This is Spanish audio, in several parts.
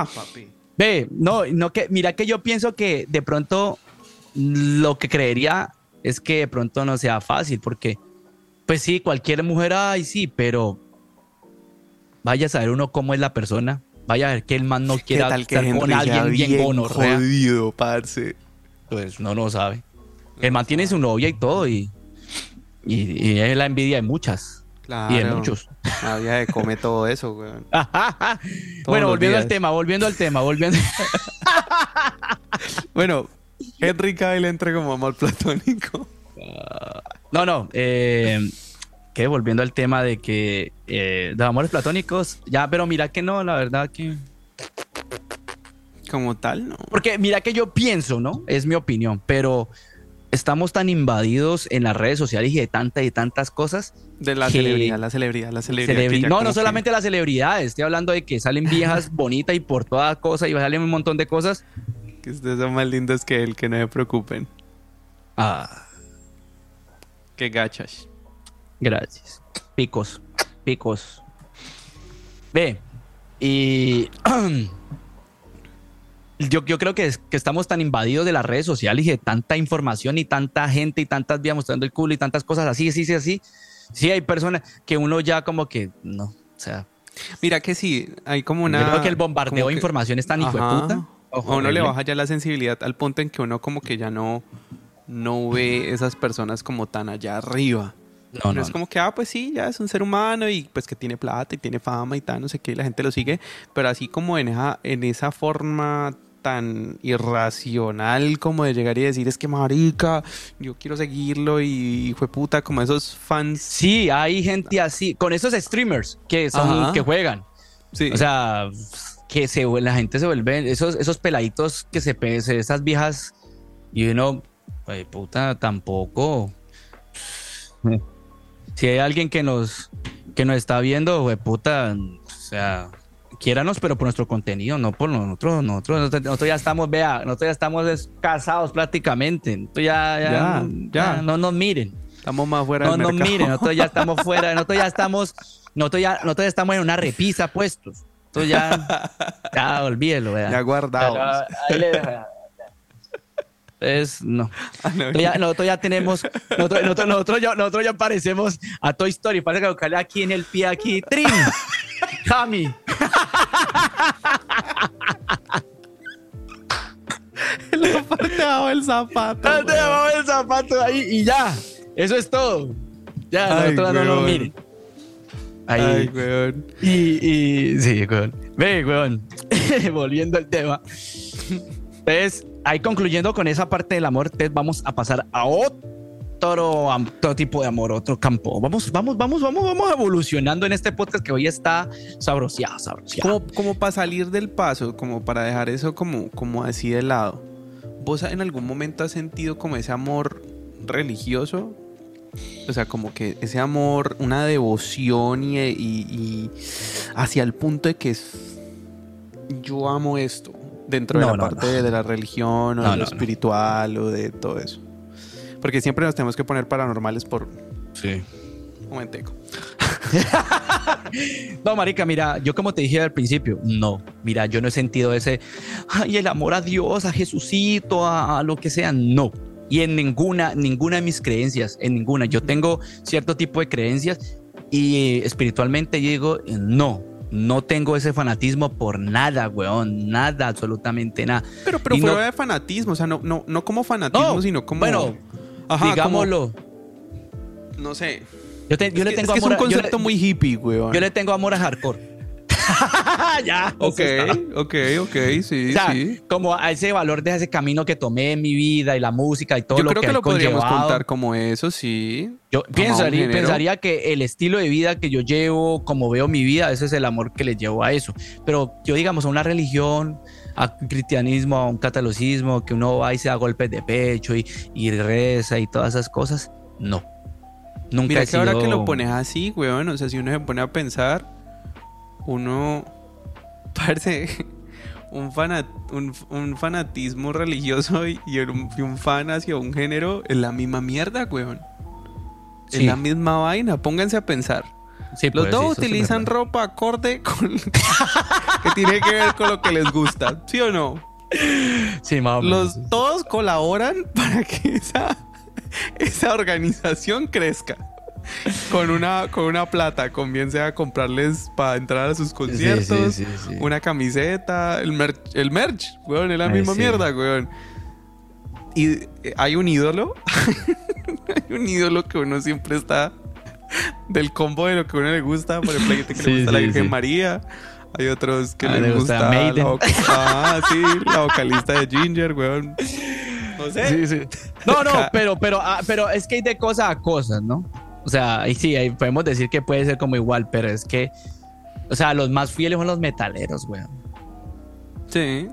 Ah, papi. Ve, no, no que, mira que yo pienso que de pronto lo que creería es que de pronto no sea fácil, porque, pues sí, cualquier mujer, ay, sí, pero vaya a saber uno cómo es la persona, vaya a ver que el man no quiera tal que estar con alguien bien bien gonorrea, jodido, parce? pues no lo sabe. El man tiene su novia y todo, y, y, y es la envidia de muchas, Claro. y de muchos. Había de come todo eso, weón. bueno, volviendo al tema, volviendo al tema, volviendo. Bueno, Henry Cavill entra como amor platónico. No, no. Eh, que volviendo al tema de que eh, de amores platónicos, ya, pero mira que no, la verdad que. Como tal, no. Porque mira que yo pienso, ¿no? Es mi opinión, pero estamos tan invadidos en las redes sociales y de tantas y tantas cosas. De la Que- celebridad, la celebridad, la celebridad. celebri- que no, no que- solamente las celebridades, estoy hablando de que salen viejas bonitas y por toda cosa y salen un montón de cosas. Que ustedes son más lindos que él, que no se preocupen. Ah, Que gachas. gracias. Picos, picos. Ve, y yo, yo creo que, es- que estamos tan invadidos de las redes sociales y de tanta información y tanta gente y tantas vías mostrando el culo y tantas cosas así, así, así, así. Sí, hay personas que uno ya como que no, o sea, Mira que sí, hay como una... yo creo que el bombardeo de que- información es tan hijo de puta. A uno le baja ya la sensibilidad al punto en que uno como que ya no, no ve esas personas como tan allá arriba. No, No, no, es como que, ah, pues sí, ya es un ser humano y pues que tiene plata y tiene fama y tal, no sé qué, y la gente lo sigue, pero así como en esa, en esa forma tan irracional como de llegar y decir, es que marica, yo quiero seguirlo y fue puta, como esos fans. Sí, hay gente así, con esos streamers que son, Ajá. que juegan. Sí. O sea, que se, la gente se vuelve, esos, esos peladitos que se, pe- se- esas viejas, y uno, ay, puta, tampoco. Si hay alguien que nos, que nos está viendo, güey, puta, o sea, quiéranos, pero por nuestro contenido, no por nosotros, nosotros, nosotros, nosotros ya estamos, vea, nosotros ya estamos es- casados prácticamente, nosotros ya, ya, Ya, ya. no nos miren. Estamos más fuera No del nos mercado. miren, nosotros ya estamos fuera, nosotros ya estamos, nosotros ya, nosotros ya estamos en una repisa puestos. Nosotros ya, ya olvídelo, vea. Ya guardados. Ahí le. Es, no. Ah, no. Nosotros ya, nosotros ya tenemos, nosotros, nosotros, nosotros ya, nosotros ya parecemos a Toy Story, parece que buscarle aquí en el pie, aquí, ¡trim! ¡Jami! la parte de abajo del zapato. Te llevamos el zapato ahí y ya. Eso es todo. Ya, Ay, nosotros no weón. miren. Ahí. Ay, weón. Y, y sí, weón. Ve, weón. Volviendo al tema. Entonces, ahí concluyendo con esa parte del amor, entonces vamos a pasar a otro, am- otro tipo de amor, otro campo. Vamos, vamos, vamos, vamos, vamos evolucionando en este podcast que hoy está sabroseado, sabroseado. Como, como para salir del paso, como para dejar eso como, como así de lado. ¿Vos en algún momento has sentido como ese amor religioso? O sea, como que ese amor, una devoción y, y- y hacia el punto de que es, yo amo esto dentro de la no, parte de la religión o de lo espiritual o de todo eso. Porque siempre nos tenemos que poner paranormales por Sí. un momentico. No, marica, mira, yo como te dije al principio, no, mira, yo no he sentido ese, ay, el amor a Dios, a Jesucito, a, a lo que sea, no. Y en ninguna, ninguna de mis creencias, en ninguna. Yo tengo cierto tipo de creencias y espiritualmente digo, no, no tengo ese fanatismo por nada, weón, nada, absolutamente nada. Pero, pero fuera no- de fanatismo, o sea, no, no, no como fanatismo, No, sino como... bueno, Ajá, como- Digámoslo, no sé. yo, te- yo le que- tengo es que amor es un a- yo le- concepto muy hippie, weón. yo le tengo amor a hardcore. ya. Ok, ok, ok, sí, O sea, sí. como a ese valor de ese camino que tomé en mi vida y la música y todo Yo lo creo que, que ha lo podríamos contar como eso, sí. Yo pensaría, pensaría que el estilo de vida que yo llevo, como veo mi vida, ese es el amor que le llevo a eso. Pero yo, digamos, a una religión, a un cristianismo, a un catolicismo, que uno va y se da golpes de pecho y, y reza y todas esas cosas, no. Nunca Mira he que ahora que lo pones así, weón, o sea, si uno se pone a pensar, uno parece un, fanat, un, un fanatismo religioso y, y un, y un fan hacia un género es la misma mierda, weón. Es Sí. la misma vaina, pónganse a pensar. Sí, Los pues, dos sí, sí utilizan ropa acorde con que tiene que ver con lo que les gusta, ¿sí o no? Sí, más o Los, todos colaboran para que esa, esa organización crezca. Con una, con una plata, con bien sea comprarles para entrar a sus conciertos, una camiseta, el merch, el merch, weón, es la Ay, misma mierda, weón. Y eh, hay un ídolo, hay un ídolo que uno siempre está del combo de lo que a uno le gusta. Por ejemplo, hay gente que Sí, le gusta la Virgen sí. María. Hay otros que Ah, les le gusta gusta, la, voc- ah, sí, la vocalista de Ginger, weón. No sé. Sí, sí. No, no, pero, pero, ah, pero es que hay de cosas a cosas, ¿no? O sea, ahí sí, ahí podemos decir que puede ser como igual, pero es que, o sea, los más fieles son los metaleros, weón. Sí.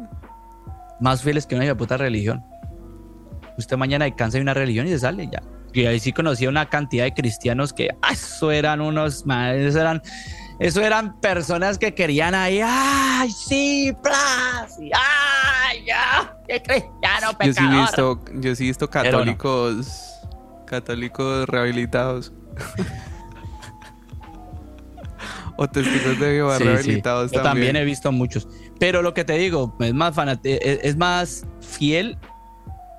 Más fieles que una puta religión. Usted mañana descansa de una religión y se sale ya. Y ahí sí conocí a una cantidad de cristianos que, ah, eso eran unos, eso eran, eso eran personas que querían ahí, ay, sí, plas, y, ay, ya, qué cristiano Yo sí he pecador. visto, yo sí he visto no. católicos, católicos rehabilitados. o testigos de Jehová Sí, sí. rehabilitados Yo también. también he visto muchos. Pero lo que te digo, es más fanate- es, es más fiel,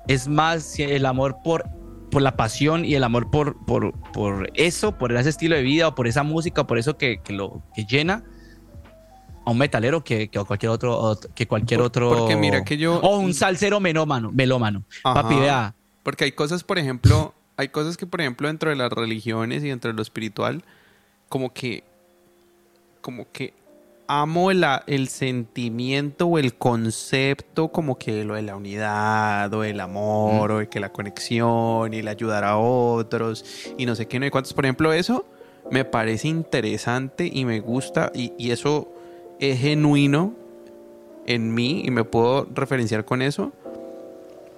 es más el amor por, por la pasión y el amor por, por, por eso, por ese estilo de vida o por esa música, por eso que, que lo que llena a un metalero que, que cualquier otro ot- que cualquier otro porque mira que yo- o un salsero melómano, melómano. Ajá. Papi, vea, Porque hay cosas, por ejemplo, hay cosas que, por ejemplo, dentro de las religiones y dentro de lo espiritual, como que, como que amo la- el sentimiento o el concepto, como que lo de la unidad o el amor o de que la conexión y el ayudar a otros y no sé qué, no hay cuántos. Por ejemplo, eso me parece interesante y me gusta y, y eso es genuino en mí y me puedo referenciar con eso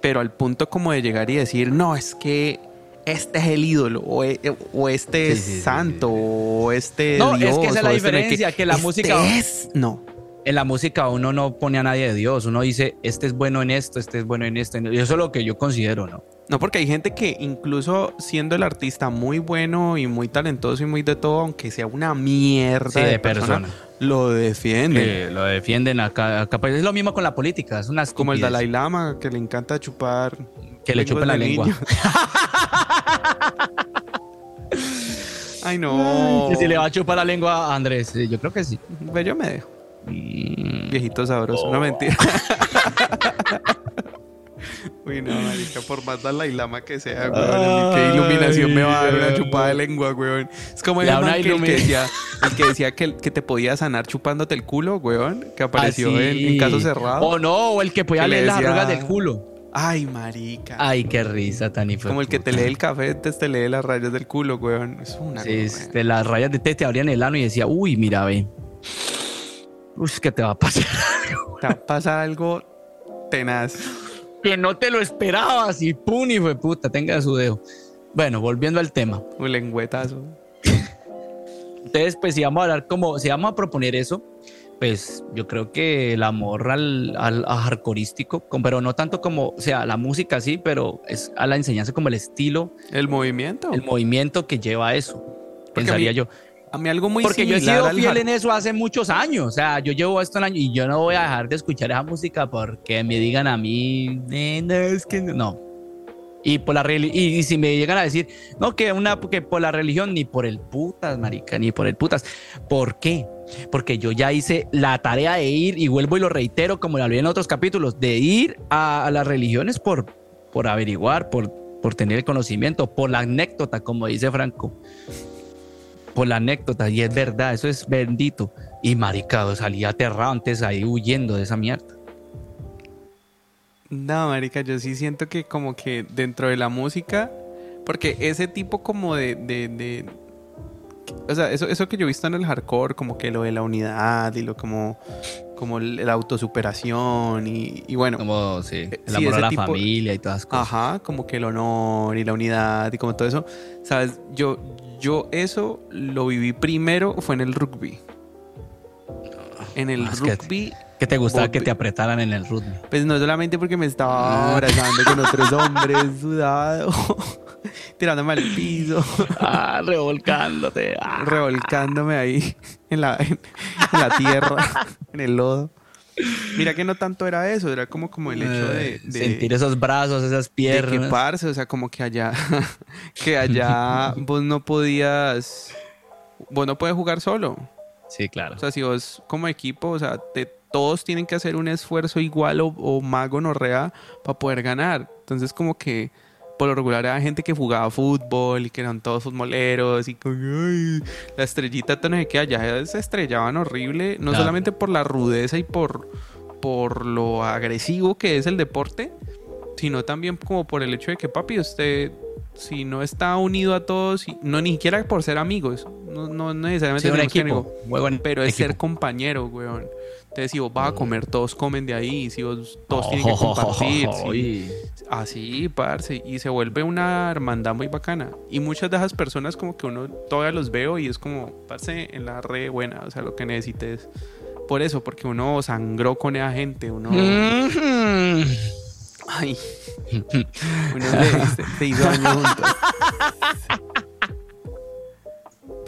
pero al punto como de llegar y decir, no, es que este es el ídolo, o, o este Sí, es sí, sí, santo, o este No, es Dios, que esa es la este diferencia, que la Este música- es... No. en la música uno no pone a nadie de Dios, uno dice, este es bueno en esto, este es bueno en esto. Y eso es lo que yo considero, ¿no? No, porque hay gente que incluso siendo el artista muy bueno y muy talentoso y muy de todo, aunque sea una mierda Sí, de, de persona, persona. lo defiende. que lo defienden acá, acá. pues Es lo mismo con la política, es una Como el. Dalai Lama, que le encanta chupar... Que le chupen la lengua. Ay, no. Que si le va a chupar la lengua a Andrés, sí, yo creo que sí. Pues yo me dejo. Mm, Viejito sabroso, no mentira. Uy, no, marica, por más Dalai Lama que sea, weón. Qué iluminación me va a dar una chupada de lengua, weón. Es como el man que, el que ilumi- decía, el que decía que, que te podía sanar chupándote el culo, weón. Que apareció en, en caso cerrado. O no, o el que podía leer las arrugas del culo. Ay, marica. Ay, qué risa tan de como el que te lee el café, te, te lee las rayas del culo, weón. Es una Sí, gonorrea. este, las rayas de té te abrían el ano y decía, uy, mira, ve. Uy, ¿qué te va a pasar? Te pasa algo tenaz. que no te lo esperabas y pum, y fue puta, tenga su dedo. Bueno, volviendo al tema. Un lengüetazo. Entonces, pues si vamos a hablar como, si vamos a proponer eso, pues yo creo que el amor al, al hardcoreístico, pero no tanto como, o sea, la música sí, pero es a la enseñanza como el estilo, El movimiento. el movimiento que lleva a eso. Porque pensaría a mí- yo. A mí algo muy Porque yo he sido fiel en eso hace muchos años. O sea, yo llevo esto en año y yo no voy a dejar de escuchar esa música porque me digan a mí, "Eh, no, es que no". no. Y por la y, y si me llegan a decir, no, que una que por la religión, ni por el putas, marica, ni por el putas. ¿Por qué? Porque yo ya hice la tarea de ir, y vuelvo y lo reitero, como lo hablé en otros capítulos, de ir a, las religiones por, por averiguar, por, por tener el conocimiento, por la anécdota, como dice Franco por la anécdota, y es verdad, eso es bendito. Y maricado, salía aterrado antes ahí huyendo de esa mierda. No, marica, yo sí siento que como que dentro de la música, porque ese tipo como de- o sea, eso, eso que yo he visto en el hardcore, como que lo de la unidad y lo como, como la autosuperación y, y bueno, Como, sí, el Eh, sí, amor a ese la tipo- familia y todas cosas. ajá, como que el honor y la unidad y como todo eso, sabes, yo, yo eso lo viví primero fue en el rugby. En el Ah, que- rugby Que te gustaba Volví- que te apretaran en el rugby. Pues no solamente porque me estaba Ah. abrazando con otros hombres sudado. Tirándome al piso. Ah, revolcándote. Ah. Revolcándome ahí en la, en, la tierra, en el lodo. Mira que no tanto era eso, era como, como el hecho de, sentir esos brazos, esas piernas. De o sea, como que allá, que allá vos no podías, vos no puedes jugar solo. Sí, claro. O sea, si vos como equipo, o sea, todos tienen que hacer un esfuerzo igual o, o más gonorrea para poder ganar. Entonces, como que por lo regular era gente que jugaba fútbol y que eran todos futboleros y ay, la estrellita no sé qué, allá se estrellaban horrible, no solamente por la rudeza y por, por lo agresivo que es el deporte, sino también como por el hecho de que, papi, usted si no está unido a todos, no ni siquiera por ser amigos, no, no necesariamente un equipo, pero es ser compañero, weón. Entonces, si vos vas a comer, todos comen de ahí. Si vos, todos tienen que compartir. Así, parce. Y se vuelve una hermandad muy bacana. Y muchas de esas personas, como que uno todavía los veo y es como, parce, en la re buena. O sea, lo que necesites. Por eso, porque uno sangró con esa gente. Uno. Ay. Uno se, hizo daño juntos.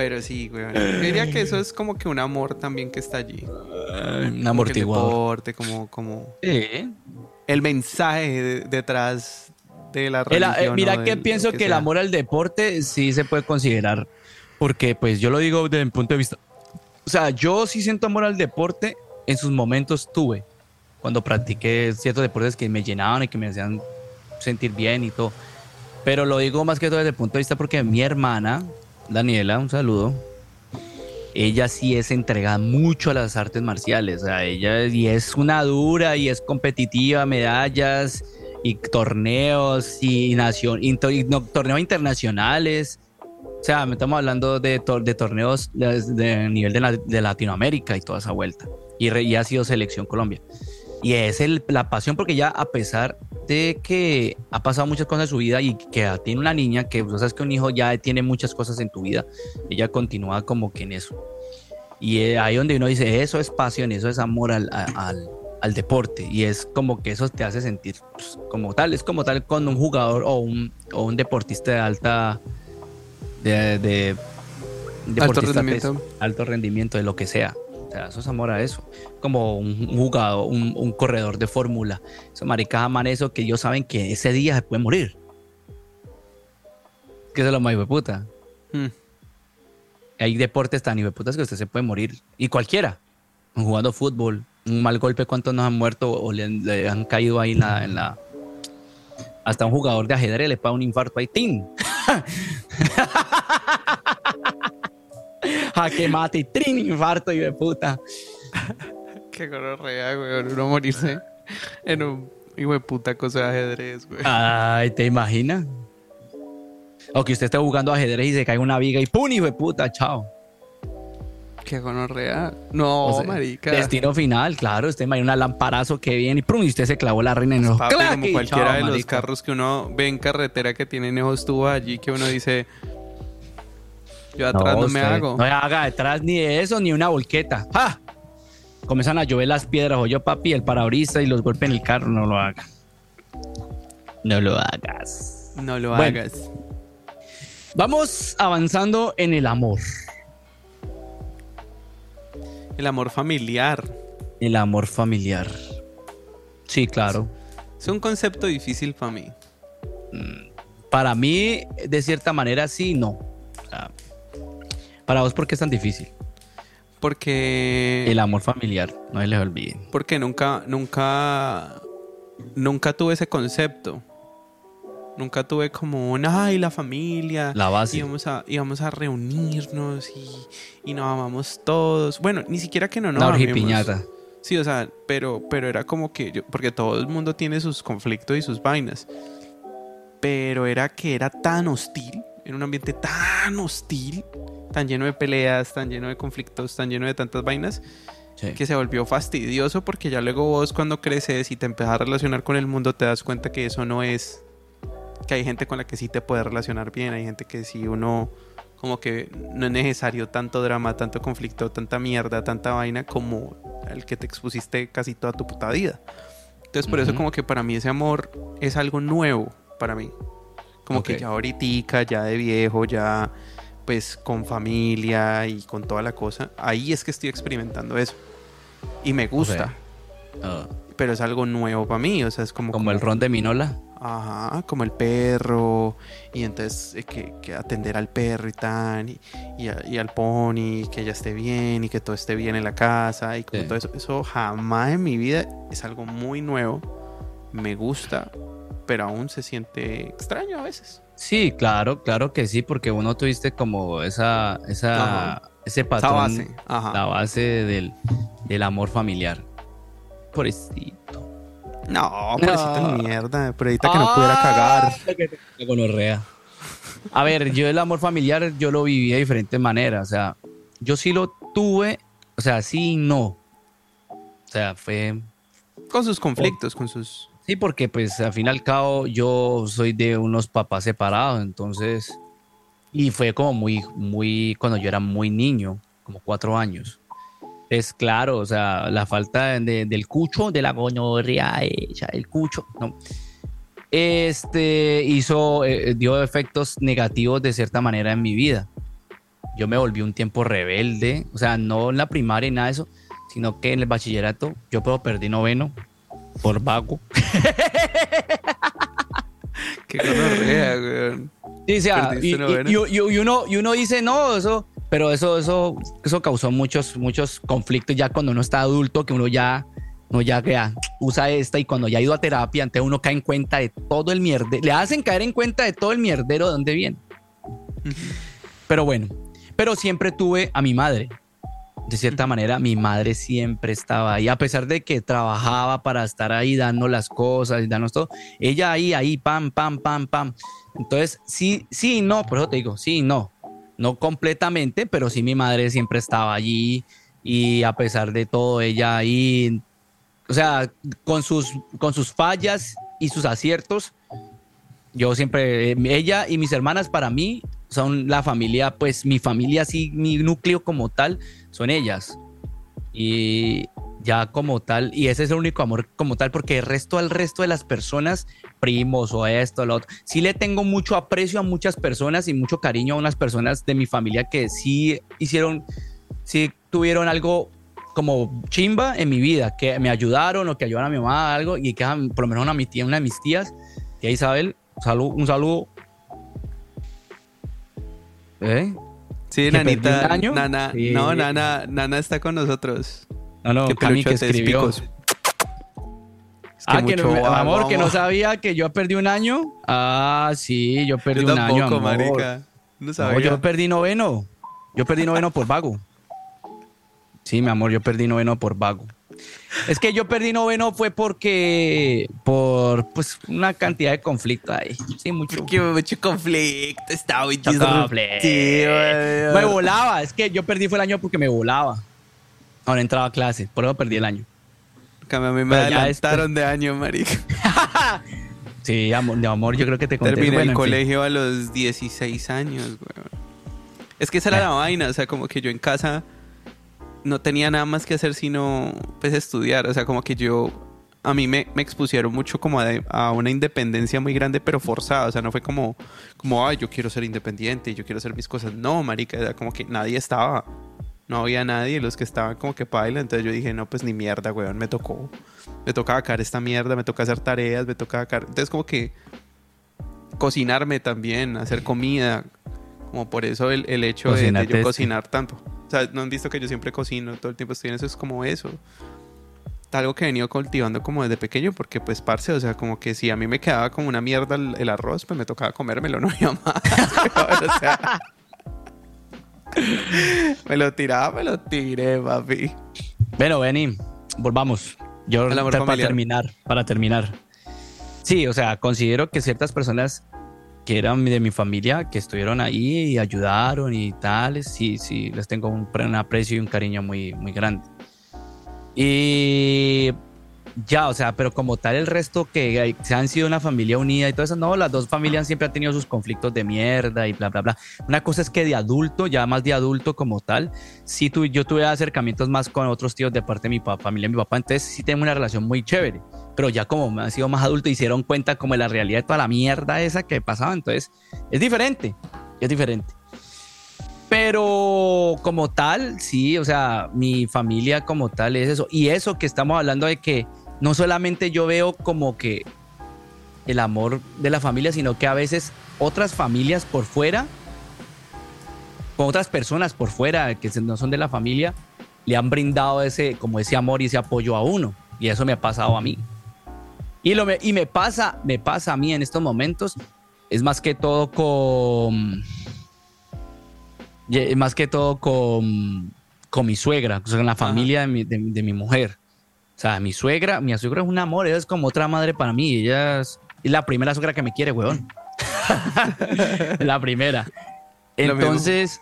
Pero sí, güey. Yo diría que eso es como que un amor también que está allí. un amortiguador. El como, como el mensaje detrás de la religión. Eh, mira que pienso que, el amor al deporte sí se puede considerar. Porque, pues, yo lo digo desde mi punto de vista. O sea, yo sí siento amor al deporte. En sus momentos tuve. Cuando practiqué ciertos deportes que me llenaban y que me hacían sentir bien y todo. Pero lo digo más que todo desde el punto de vista porque mi hermana, Daniela, un saludo. Ella sí es entregada mucho a las artes marciales. O ella y es una dura y es competitiva, medallas y torneos y, nación, torneos internacionales. O sea, estamos hablando de, de torneos de, nivel de, Latinoamérica y toda esa vuelta. Y, y ha sido selección Colombia. Y es la pasión porque ya a pesar que ha pasado muchas cosas en su vida y que tiene una niña, que vos sabes que un hijo ya tiene muchas cosas en tu vida, ella continúa como que en eso. Y eh, ahí donde uno dice, eso es pasión, eso es amor al, al, deporte. Y es como que eso te hace sentir pues, como tal, es como tal con un jugador o un, o un deportista de alta... De, de alto rendimiento. alto rendimiento, de lo que sea. O sea, eso es amor a eso. Como un jugador, un, corredor de fórmula. Esos maricas aman eso que ellos saben que ese día se puede morir. Que es lo más puta. Hmm. Hay deportes tan putas que usted se puede morir. Y cualquiera. Jugando fútbol, un mal golpe, ¿cuántos nos han muerto o le, han caído ahí en la, en la, Hasta un jugador de ajedrez le paga un infarto ahí. ¡Tin! Jaque mate y trin, infarto y de puta. Qué real, güey. Uno morirse en un hijo de puta cosa de ajedrez, güey. Ay, ¿te imaginas? O que usted esté jugando ajedrez y se cae una viga y ¡pum! hijo de puta, chao. Qué gonorrea. No, marica. Destino final, claro. Usted imagina un lamparazo que viene y ¡pum! y usted se clavó la reina en el Como cualquiera de los carros que uno ve en carretera que tienen esos tubos allí que uno dice yo atrás no, me hago. No haga detrás ni eso, ni una volqueta. ¡Ja! Comienzan a llover las piedras, o yo, papi, el parabrisa y los golpes en el carro. No lo haga. No lo hagas. No lo hagas. Vamos avanzando en el amor. El amor familiar. El amor familiar. Sí, claro. Es un concepto difícil para mí. Mm, para mí, de cierta manera, sí, no. O sea, para vos, ¿por qué es tan difícil? Porque... El amor familiar, no se les olvide. Porque nunca, nunca, nunca tuve ese concepto. Nunca tuve como ay, la familia. La base. Íbamos a, íbamos a reunirnos y, nos amamos todos. Bueno, ni siquiera que no nos amamos. piñata. Sí, o sea, pero, pero era como que yo, porque todo el mundo tiene sus conflictos y sus vainas. Pero era que era tan hostil, en un ambiente tan hostil, tan lleno de peleas, tan lleno de conflictos, tan lleno de tantas vainas, que se volvió fastidioso porque ya luego vos cuando creces y te empiezas a relacionar con el mundo te das cuenta que eso no es, que hay gente con la que sí te puedes relacionar bien, hay gente que sí uno como que no es necesario tanto drama, tanto conflicto, tanta mierda, tanta vaina como el que te expusiste casi toda tu puta vida. Entonces por eso como que para mí ese amor es algo nuevo para mí Como que Ok. ya ahorita, ya de viejo, ya pues con familia y con toda la cosa, ahí es que estoy experimentando eso. Y me gusta, Ah, pero es algo nuevo para mí, o sea, es como... como el ron de Minola. Ajá, como el perro, y entonces eh, que, que atender al perro y tan, y, y, a- y al pony, que ella esté bien y que todo esté bien en la casa, y como Sí. todo eso. Eso jamás en mi vida es algo muy nuevo, me gusta, pero aún se siente extraño a veces. Sí, claro, claro que sí, porque uno tuviste como esa, esa, Ajá. ese patrón, base, ajá. la base del, del amor familiar. Pobrecito. No, pobrecito No. mierda, pero ahorita que no pudiera cagar. La gonorrea. A ver, yo el amor familiar yo lo viví de diferentes maneras. O sea, yo sí lo tuve, o sea, sí y no. O sea, fue. Con sus conflictos, con sus... Sí, porque pues al fin y al cabo yo soy de unos papás separados, entonces. Y fue como muy, muy. Cuando yo era muy niño, como cuatro años. Es claro, o sea, la falta de- del cucho, de la gonorrea hecha, el cucho, no. Este hizo, eh, dio efectos negativos de cierta manera en mi vida. Yo me volví un tiempo rebelde, o sea, no en la primaria y nada de eso, sino que en el bachillerato yo pero perdí noveno por vago. Qué gonorrea, weón. Sí, sea, y, y- uno, y uno dice, no, eso, pero eso, eso, eso causó muchos, muchos conflictos ya cuando uno está adulto, que uno ya, no ya, ya usa esta y cuando ya ha ido a terapia, antes uno cae en cuenta de todo el mierdero, le hacen caer en cuenta de todo el mierdero de dónde viene. Pero bueno, pero siempre tuve a mi madre. De cierta manera, mi madre siempre estaba ahí, a pesar de que trabajaba para estar ahí dando las cosas y darnos todo. Ella ahí, ahí, pam, pam, pam, pam. Entonces, sí, sí, no, por eso te digo, sí, no. No completamente, pero sí mi madre siempre estaba allí y a pesar de todo, ella ahí, o sea, con sus, con sus fallas y sus aciertos, yo siempre, ella y mis hermanas para mí son la familia, pues mi familia, sí, mi núcleo como tal, son ellas. Y ya como tal, y ese es el único amor como tal, porque el resto al resto de las personas, primos o esto, lo otro, sí le tengo mucho aprecio a muchas personas y mucho cariño a unas personas de mi familia que sí hicieron, sí tuvieron algo como chimba en mi vida, que me ayudaron o que ayudaron a mi mamá algo y que por lo menos a mi tía, una de mis tías, tía Isabel, salud, un saludo. ¿Eh? Sí, ¿Que Nanita, año? Nana, Sí. no, Nana, Nana está con nosotros. No, no, Cami que escribió. Es ah, que no, amor, que no sabía que yo perdí un año. Ah, sí, yo perdí Yo un año. tampoco, marica. No No, sabía. yo perdí noveno. Yo perdí noveno por vago. Sí, mi amor, yo perdí noveno por vago. Es que yo perdí noveno fue porque por pues una cantidad de conflicto ahí. Sí, mucho. Porque mucho conflicto, está muy conflicto. Me volaba, es que yo perdí fue el año porque me volaba. Ahora entraba a clase, por eso perdí el año. Que a mí me Pero adelantaron de año, marica. Sí, amor, de amor, yo creo que te conté. Terminé Bueno, el en fin. colegio a los 16 años, weón. Es que esa era la vaina, o sea, como que yo en casa no tenía nada más que hacer sino, pues, estudiar. O sea, como que yo, a mí me, me expusieron mucho como a, a una independencia muy grande, pero forzada. O sea, no fue como, como, ay, yo quiero ser independiente, yo quiero hacer mis cosas. No, marica, era como que nadie estaba. No había nadie, los que estaban como que paila. Entonces yo dije, no, pues ni mierda, weón, me tocó. Me toca sacar esta mierda, me toca hacer tareas, me toca sacar... Entonces como que cocinarme también, hacer comida. Como por eso el, el hecho de, de yo cocinar tanto. O sea, no han visto que yo siempre cocino, todo el tiempo estoy en eso, es como eso. Algo que he venido cultivando como desde pequeño, porque pues, parce, o sea, como que si a mí me quedaba como una mierda el, el arroz, pues me tocaba comérmelo, no había más. o sea, me lo tiraba, me lo tiré, papi. Bueno, Benny, volvamos. Yo para familiar. terminar, para terminar. Sí, o sea, considero que ciertas personas que eran de mi familia, que estuvieron ahí y ayudaron y tales, sí, sí, les tengo un, un aprecio y un cariño muy, muy grande. Y ya, o sea, pero como tal el resto que se han sido una familia unida y todo eso, no, las dos familias siempre han tenido sus conflictos de mierda y bla, bla, bla. Una cosa es que de adulto, ya más de adulto como tal, sí tu, yo tuve acercamientos más con otros tíos de parte de mi familia de mi papá, entonces sí tengo una relación muy chévere, pero ya como han sido más adulto y se dieron cuenta como de la realidad de toda la mierda esa que pasaba, entonces es diferente, es diferente. Pero como tal, sí, o sea, mi familia como tal es eso. Y eso que estamos hablando de que no solamente yo veo como que el amor de la familia, sino que a veces otras familias por fuera, con otras personas por fuera que no son de la familia, le han brindado ese, como ese amor y ese apoyo a uno. Y eso me ha pasado a mí. Y, lo me, y me pasa, me pasa a mí en estos momentos, es más que todo con, más que todo con, con mi suegra, con la familia de mi, de mi mujer. O sea, mi suegra, mi suegra es un amor, ella es como otra madre para mí. Ella es, la primera suegra que me quiere, weón. la primera. Entonces,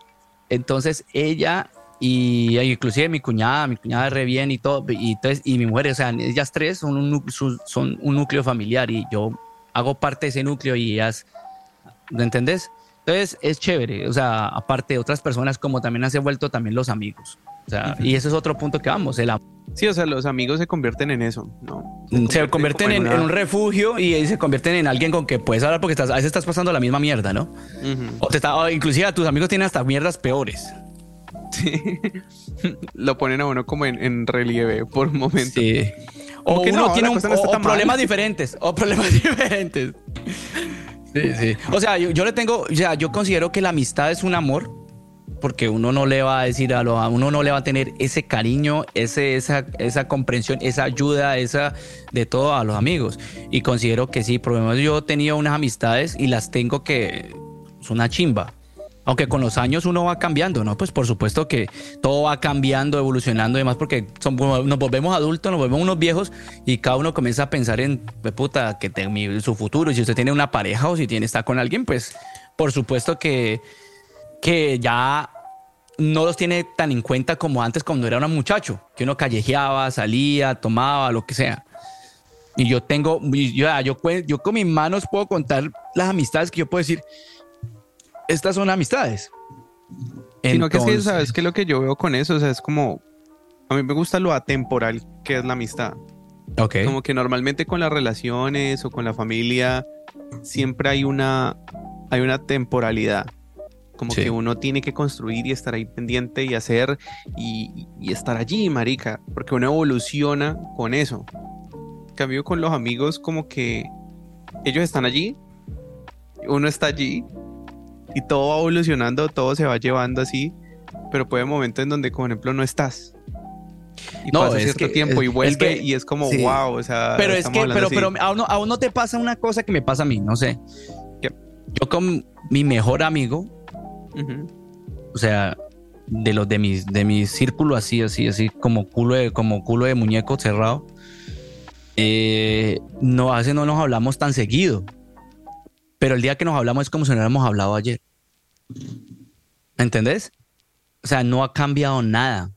entonces ella y inclusive mi cuñada, mi cuñada re bien y todo, y, entonces, y mi mujer, o sea, ellas tres son un, son un núcleo familiar y yo hago parte de ese núcleo y ellas, ¿me entendés? Entonces es chévere, o sea, aparte de otras personas como también han se vuelto también los amigos. O sea, y ese es otro punto que vamos, el amor Sí, o sea, los amigos se convierten en eso, ¿no? Se, convierten, en, un refugio y se convierten en alguien con que puedes hablar porque estás, a veces estás pasando la misma mierda, ¿no? O te está, inclusive a tus amigos tienen hasta mierdas peores. Sí. Lo ponen a uno como en, relieve por un momento. Sí. O, que no, tiene problemas diferentes. O problemas diferentes. Sí, sí. O sea, yo, yo le tengo, o sea, yo considero que la amistad es un amor porque uno no le va a decir a lo, uno no le va a tener ese cariño, ese, esa, esa comprensión, esa ayuda, esa de todo a los amigos. Y considero que sí, por lo menos yo he tenido unas amistades y las tengo que es una chimba. Aunque con los años uno va cambiando, ¿no? Pues por supuesto que todo va cambiando, evolucionando y demás, porque nos volvemos adultos, nos volvemos unos viejos y cada uno comienza a pensar en, puta, que su futuro. Y si usted tiene una pareja o si tiene está con alguien, pues por supuesto que que ya no los tiene tan en cuenta como antes cuando era un muchacho, que uno callejeaba, salía, tomaba, lo que sea. Y yo tengo, yo, yo, yo con mis manos puedo contar las amistades que yo puedo decir, estas son amistades. Sino que es que, ¿sabes qué es lo que yo veo con eso? O sea, es como, a mí me gusta lo atemporal que es la amistad. Ok. Como que normalmente con las relaciones o con la familia siempre hay una, hay una temporalidad. Como que uno tiene que construir y estar ahí pendiente y hacer y, estar allí, marica, porque uno evoluciona con eso. En cambio con los amigos, como que ellos están allí, uno está allí y todo va evolucionando, todo se va llevando así, pero puede haber momentos en donde, por ejemplo, no estás. Y no, pasa cierto tiempo y vuelve y es como wow, o sea. Pero es que, pero, pero a uno, te pasa una cosa que me pasa a mí, no sé. Yo con mi mejor amigo, o sea, de los de mis, de mi círculo así, así, así, como culo de, como culo de muñeco cerrado. Eh, no, hace no nos hablamos tan seguido. Pero el día que nos hablamos es como si no hubiéramos hablado ayer. ¿Me entendés? O sea, no ha cambiado nada.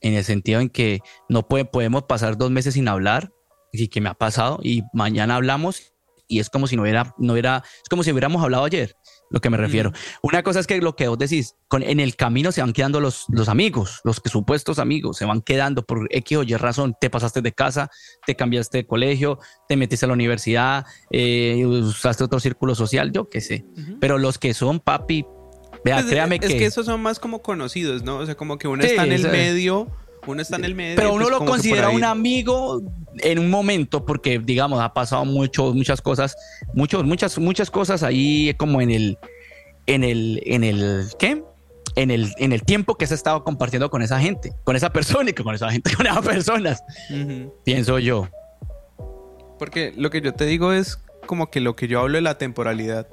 En el sentido en que no puede, podemos pasar dos meses sin hablar. Y que me ha pasado. Y mañana hablamos. Y es como si no hubiera, no hubiera, es como si hubiéramos hablado ayer lo que me refiero. Una cosa es que lo que vos decís, con, en el camino se van quedando los, los amigos, los que supuestos amigos, se van quedando por X o Y razón. Te pasaste de casa, te cambiaste de colegio, te metiste a la universidad, eh, usaste otro círculo social, yo qué sé. Pero los que son papi, vea, pues, créame que... Es que esos son más como conocidos, ¿no? O sea, como que uno está en el medio uno está en el medio. Pero uno pues lo considera un amigo en un momento porque, digamos, ha pasado mucho, muchas cosas, muchos, muchas, muchas cosas ahí como en el, en el, en el, ¿qué? En el, en el tiempo que se ha estado compartiendo con esa gente, con esa persona y con esa gente, con esas personas. Pienso yo. Porque lo que yo te digo es como que lo que yo hablo de la temporalidad.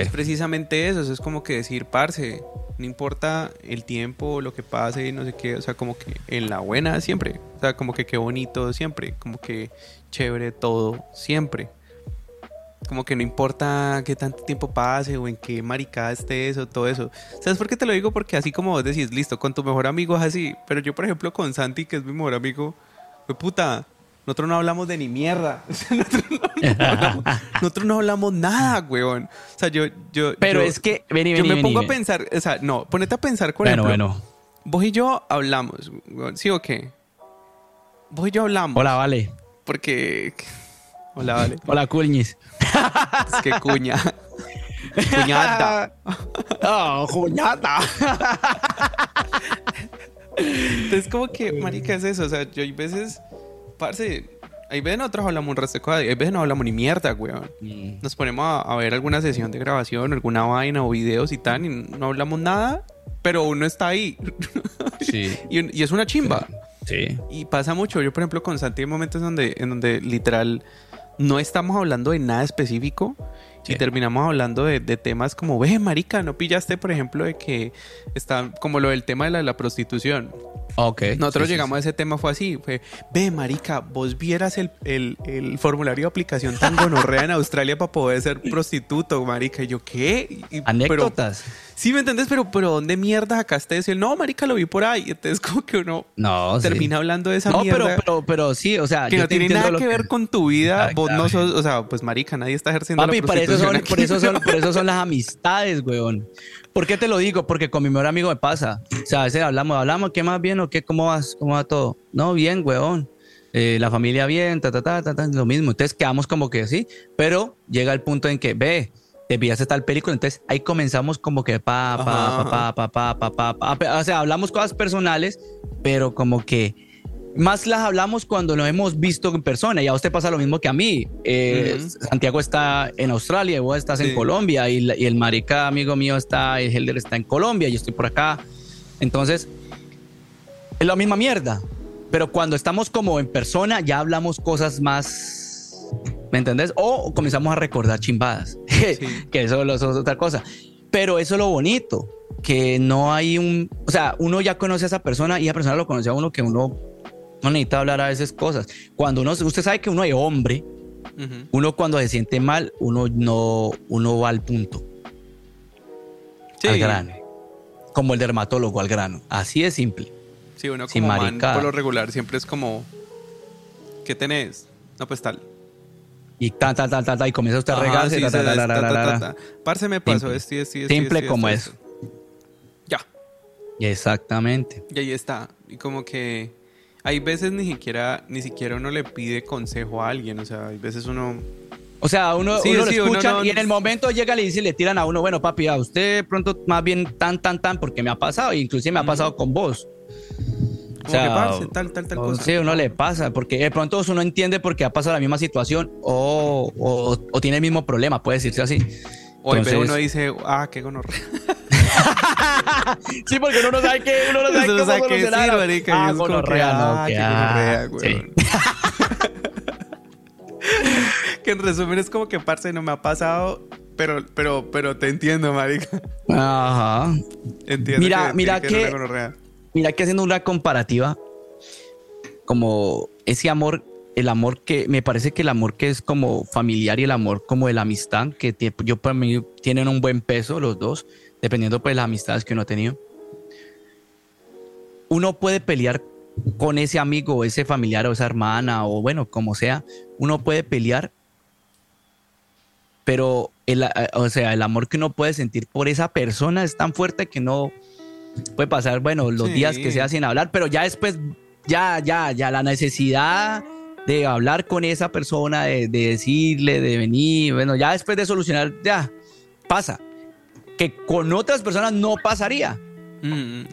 Es precisamente eso, es como que decir, parce, no importa el tiempo, lo que pase, no sé qué, o sea, como que en la buena siempre, o sea, como que qué bonito siempre, como que chévere todo siempre. Como que no importa qué tanto tiempo pase o en qué maricada estés o todo eso. ¿Sabes por qué te lo digo? Porque así como vos decís, listo, con tu mejor amigo es así. Pero yo, por ejemplo, con Santi, que es mi mejor amigo, puta. Nosotros no hablamos de ni mierda. nosotros, no hablamos, nosotros no hablamos nada, weón. O sea, yo... yo Pero yo- es que, vení, yo vení, me vení, pongo a pensar, o sea, no, ponete a pensar con Bueno, ejemplo, bueno. Vos y yo hablamos, weón, ¿sí o qué? Vos y yo hablamos. Hola, vale. Porque... Hola, vale. Hola, Culñis. Es que cuña. Cuñada. Oh, cuñata. Entonces, como que, marica, es eso. O sea, yo hay veces, parce, hay veces nosotros hablamos un resto de hay veces no hablamos ni mierda, weón. Nos ponemos a, a ver alguna sesión de grabación, alguna vaina o videos y tal, y no hablamos nada, pero uno está ahí. Sí. y, y es una chimba. Sí. Y pasa mucho. Yo, por ejemplo, con Santi hay momentos donde, en donde literal no estamos hablando de nada específico y Sí. terminamos hablando de, de temas como, ve, marica, ¿no pillaste, por ejemplo, de que está como lo del tema de la, la prostitución? Ok. Nosotros Sí, sí, llegamos a ese tema, fue así, fue, ve, marica, vos vieras el, el- el formulario de aplicación tan gonorrea en Australia para poder ser prostituto, marica. Y yo, ¿qué? Y- pero- Anécdotas. Sí, ¿me entendés? Pero, pero ¿dónde mierda sacaste eso? Y él, no, marica, lo vi por ahí. Entonces, como que uno no, sí. termina hablando de esa No, pero, mierda pero, pero sí, o sea, que no tiene nada que ver con tu vida. Vos no sos, o sea, pues marica, nadie está ejerciendo Papi, la por eso, son, aquí. por, eso son, por eso son las amistades, weón. ¿Por qué te lo digo? Porque con mi mejor amigo me pasa. O sea, a veces hablamos, hablamos, ¿qué más bien o qué? ¿Cómo vas? ¿Cómo va todo? No, bien, weón. Eh, la familia bien, ta, ta, ta, ta, ta, lo mismo. Entonces quedamos como que sí, pero llega el punto en que, ve, te pillaste tal película, entonces ahí comenzamos como que pa, pa, pa, pa, pa, pa, pa, pa, pa. O sea, hablamos cosas personales, pero como que más las hablamos cuando nos hemos visto en persona. Y a usted pasa lo mismo que a mí. Eh. Santiago está en Australia y vos estás Sí. en Colombia. Y, y el marica amigo mío está, el Helder está en Colombia. Yo estoy por acá. Entonces, es la misma mierda. Pero cuando estamos como en persona, ya hablamos cosas más. ¿Me entendés? O comenzamos a recordar chimbadas. que eso, eso es otra cosa. Pero eso es lo bonito. Que no hay un. O sea, uno ya conoce a esa persona y esa persona lo conoce a uno que uno no necesita hablar a veces cosas. Cuando uno. Usted sabe que uno es hombre. Uno cuando se siente mal, uno no. Uno va al punto. Sí. Al grano. Como el dermatólogo al grano. Así de simple. Sí, uno Sin como man, maricada. por lo regular siempre es como, ¿qué tenés? No, pues tal. Y ta, ta, ta, ta, ta, y comienza usted a regarse. Parce, me pasó esto y esto y esto y Simple como esto. es. Ya. Exactamente. Y ahí está. Y como que hay veces ni siquiera, ni siquiera uno le pide consejo a alguien. O sea, hay veces uno. O sea, uno, Sí, uno sí, lo escucha no- y en el momento llega y dice, le tiran a uno, bueno, papi, a usted pronto más bien tan, tan, tan, porque me ha pasado, e inclusive me ha pasado con vos. Como que parce, tal, tal, tal o- cosa. Sí, uno le pasa, porque de pronto uno entiende porque ha pasado la misma situación o, o- o tiene el mismo problema, puede decirse así. O Entonces- uno dice, ah, qué gonorrea. Sí, porque uno no sabe qué, uno no sabe Uno no cómo sabe qué solucionar. decir, marica, y Ah, que, gonorrea, no, ah, que qué ah, gonorrea, sí. que en resumen es como que, parce, no me ha pasado, pero, pero, pero te entiendo, marica. Ajá. Entiendo Mira, que, mira que, que-. Mira que haciendo una comparativa, como ese amor, el amor que me parece que el amor que es como familiar y el amor como de la amistad, que yo para mí tienen un buen peso los dos, dependiendo pues de las amistades que uno ha tenido. Uno puede pelear con ese amigo o ese familiar o esa hermana o bueno, como sea, uno puede pelear, pero el, eh, o sea, el amor que uno puede sentir por esa persona es tan fuerte que no puede pasar, bueno, los Sí. días que sea sin hablar, pero ya después, ya, ya, ya la necesidad de hablar con esa persona, de, de decirle, de venir, bueno, ya después de solucionar, ya pasa. Que con otras personas no pasaría. Mm, mm.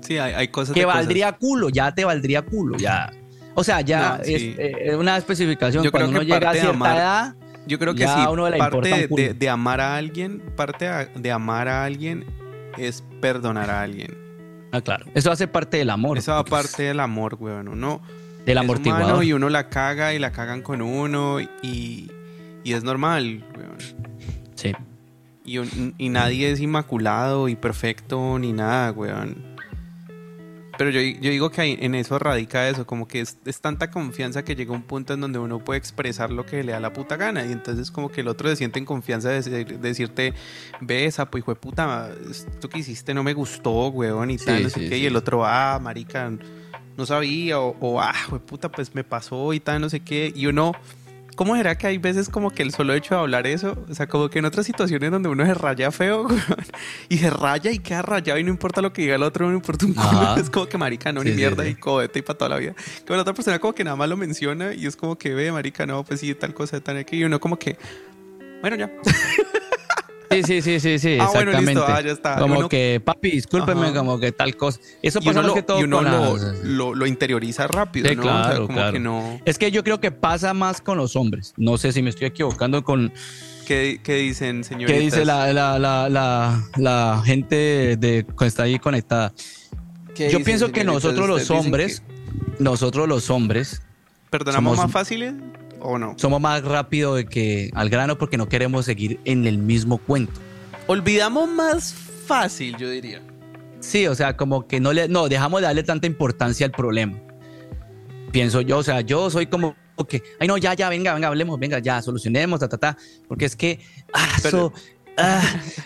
Sí, hay, hay cosas Que de cosas. valdría culo, ya te valdría culo, ya. O sea, ya No, es sí. eh, una especificación. Yo creo Cuando uno que llega a cierta amar- edad, Yo creo que Ya sí, uno le parte de, amar a alguien, parte de amar a alguien es perdonar a alguien. ah, claro, eso hace parte del amor. Eso aparte del amor, weón. Uno del es amortiguador. humano y uno la caga y la cagan con uno y, y es normal, weón. Sí. Y, un- y nadie es inmaculado y perfecto ni nada, weón. Pero yo, yo digo que en eso radica eso, como que es, es tanta confianza que llega un punto en donde uno puede expresar lo que le da la puta gana. Y entonces como que el otro se siente en confianza de, decir- de decirte, ve esa, pues hijo de puta, esto que hiciste no me gustó, weón, y Sí, tal, no sé sí, qué. sí. Y el otro, ah, marica, no sabía, o, o ah, güey, puta, pues me pasó y tal, no sé qué. Y uno, ¿cómo será que hay veces como que el solo hecho de hablar eso, o sea, como que en otras situaciones donde uno se raya feo y se raya y queda rayado y no importa lo que diga el otro, no importa un culo, es como que marica, no, Sí, ni mierda sí. y codete y para toda la vida. Que la otra persona como que nada más lo menciona y es como que ve, marica, no, pues sí, tal cosa, tal aquí, y uno como que, bueno, ya. Sí, sí, sí, sí, sí, Ah, bueno, exactamente. listo, ah, ya está. Como Uno- que, papi, discúlpeme, Ajá. como que tal cosa. Eso pasa más lo, que todo y uno con lo, las- lo- lo interioriza rápido, Sí, ¿no? o sea, claro, como claro. que no... Es que yo creo que pasa más con los hombres. No sé si me estoy equivocando con ¿Qué, qué dicen, señoritas? qué dice la, la, la, gente de, que está ahí conectada. ¿Qué Yo dicen, pienso que nosotros los ¿Ustedes dicen hombres, nosotros los hombres, ¿Perdonamos somos- más fáciles o no? somos más rápido de que al grano porque no queremos seguir en el mismo cuento. Olvidamos más fácil, yo diría. Sí, o sea, como que no le, no, dejamos de darle tanta importancia al problema. Pienso yo, o sea, yo soy como que, ay no, ya, ya, venga, venga, hablemos, venga, ya, solucionemos, ta, ta, ta, porque es que, ah, Pero- eso, ah,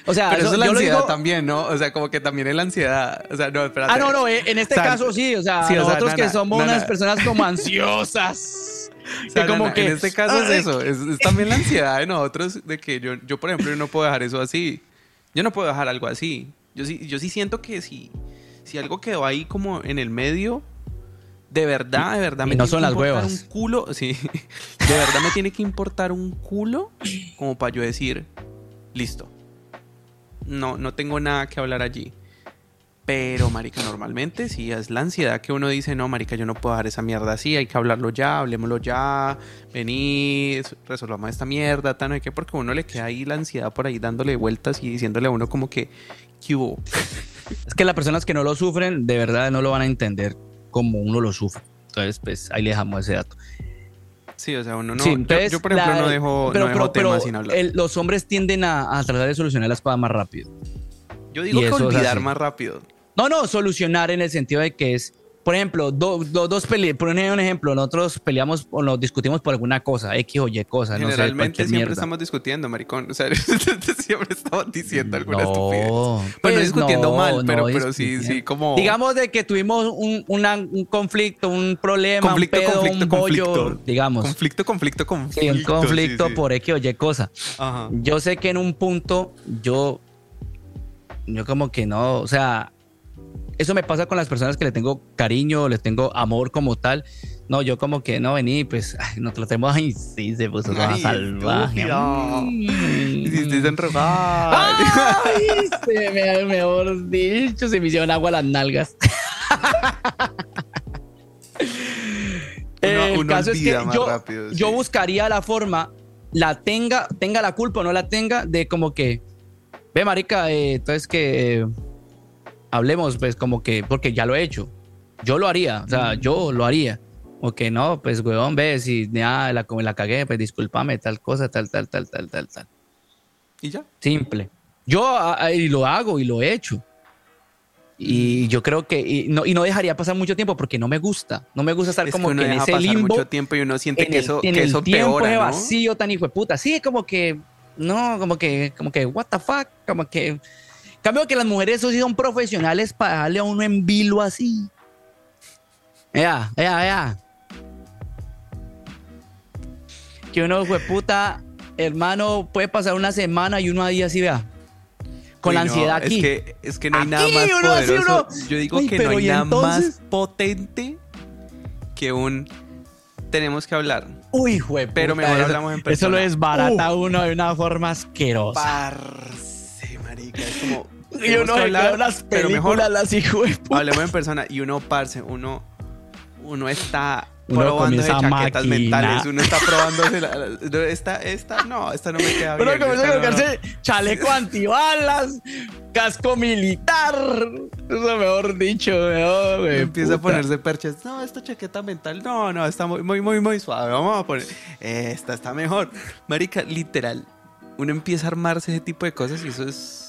o sea, Pero eso es la ansiedad digo- también, ¿no? O sea, como que también es la ansiedad. O sea, no, espérate. Ah, no, no, eh, en este O sea, caso sí, o sea, sí, o sea, nosotros que somos nana. unas personas como ansiosas. O sea, que como que- En este caso Ay, es eso. Es, es también la ansiedad de nosotros de que yo, yo, por ejemplo, no puedo dejar eso así. Yo no puedo dejar algo así. Yo sí, yo sí siento que si, si algo quedó ahí como en el medio, de verdad, de verdad Y me no tiene son que las importar huevas. un culo. Sí. De verdad me tiene que importar un culo como para yo decir, listo. No, no tengo nada que hablar allí. Pero, marica, normalmente sí es la ansiedad que uno dice, no, marica, yo no puedo dejar esa mierda así, hay que hablarlo ya, hablemoslo ya, vení, resolvamos esta mierda, tan, no qué, porque uno le queda ahí la ansiedad por ahí dándole vueltas y diciéndole a uno como que, ¿qué hubo? Es que las personas que no lo sufren, de verdad no lo van a entender como uno lo sufre. Entonces, pues ahí le dejamos ese dato. Sí, o sea, uno no, Sí, entonces, yo, por ejemplo la- no dejo, pero, no dejo pero- pero temas sin hablar. el- los hombres tienden a, a tratar de solucionar las cosas más rápido. yo digo y que olvidar más rápido. No, no, solucionar en el sentido de que es, por ejemplo, do- do- dos peleas, por un ejemplo, nosotros peleamos o nos discutimos por alguna cosa, X o Y cosa, no sé, Generalmente siempre mierda. estamos discutiendo, maricón. O sea, siempre estamos diciendo alguna estupidez. No, Pues no discutiendo mal, pero- no pero sí- sí, como- Digamos de que tuvimos un, una- un conflicto, un problema, Conflicto, un pedo, conflicto, un bollo, conflicto. digamos. Conflicto, conflicto, conflicto. Sí, un conflicto sí, sí. por X o Y cosa. Ajá. Yo sé que en un punto yo, yo como que no, o sea, eso me pasa con las personas que le tengo cariño, les tengo amor como tal. No, yo como que no vení, pues ay, nos tratemos, ay, sí, se puso toda salvaje. Hiciste. Ay, se me, mejor dicho, se me hicieron agua las nalgas. Uno- El uno caso es que más yo, rápido, sí. yo buscaría la forma, la tenga, tenga la culpa o no la tenga, de como que, ve marica, eh, entonces que eh, hablemos, pues como que, porque ya lo he hecho. Yo lo haría, o sea, yo lo haría. O que no, pues, weón, ve, si ya la, como la cagué, pues discúlpame, tal cosa, tal, tal, tal, tal, tal, tal. Y ya. Simple. Yo a- a- y lo hago y lo he hecho. Y yo creo que y no, y no dejaría pasar mucho tiempo porque no me gusta. No me gusta estar Es como que uno que en deja ese pasar limbo. mucho tiempo y uno siente en que el- eso, en que el eso tiempo peora, ese ¿no? vacío tan hijo de puta. Sí, como que. No, como que, como que, what the fuck. Como que. Cambio que las mujeres, eso sí son profesionales para darle a uno en vilo así. Vea, vea, vea. Que uno, fue puta, hermano, puede pasar una semana y uno a día así, vea. Con Uy, la no, ansiedad aquí. Es que, es que no hay nada Aquí, más uno poderoso. uno- Yo digo Ay, que no hay ¿y nada entonces? más potente que un tenemos que hablar. Uy, jue Pero mejor eso- hablamos en Eso persona. lo desbarata a uno de una forma asquerosa. Parce, marica, es como Y uno se hablar, las pero mejor películas, las hijo de puta. hablemos en persona y uno parce, uno uno está Uno probándose comienza a chaquetas maquinar. mentales, uno está probándose la- no, esta esta no, esta no me queda bien. Uno comienza a esta no- colocarse chaleco antibalas, casco militar. Eso mejor dicho, mejor, güey, empieza a ponerse perchas. No, esta chaqueta mental, no, no, está muy, muy, muy, muy suave. Vamos a poner. Esta está mejor. Marica, literal. Uno empieza a armarse ese tipo de cosas y eso es.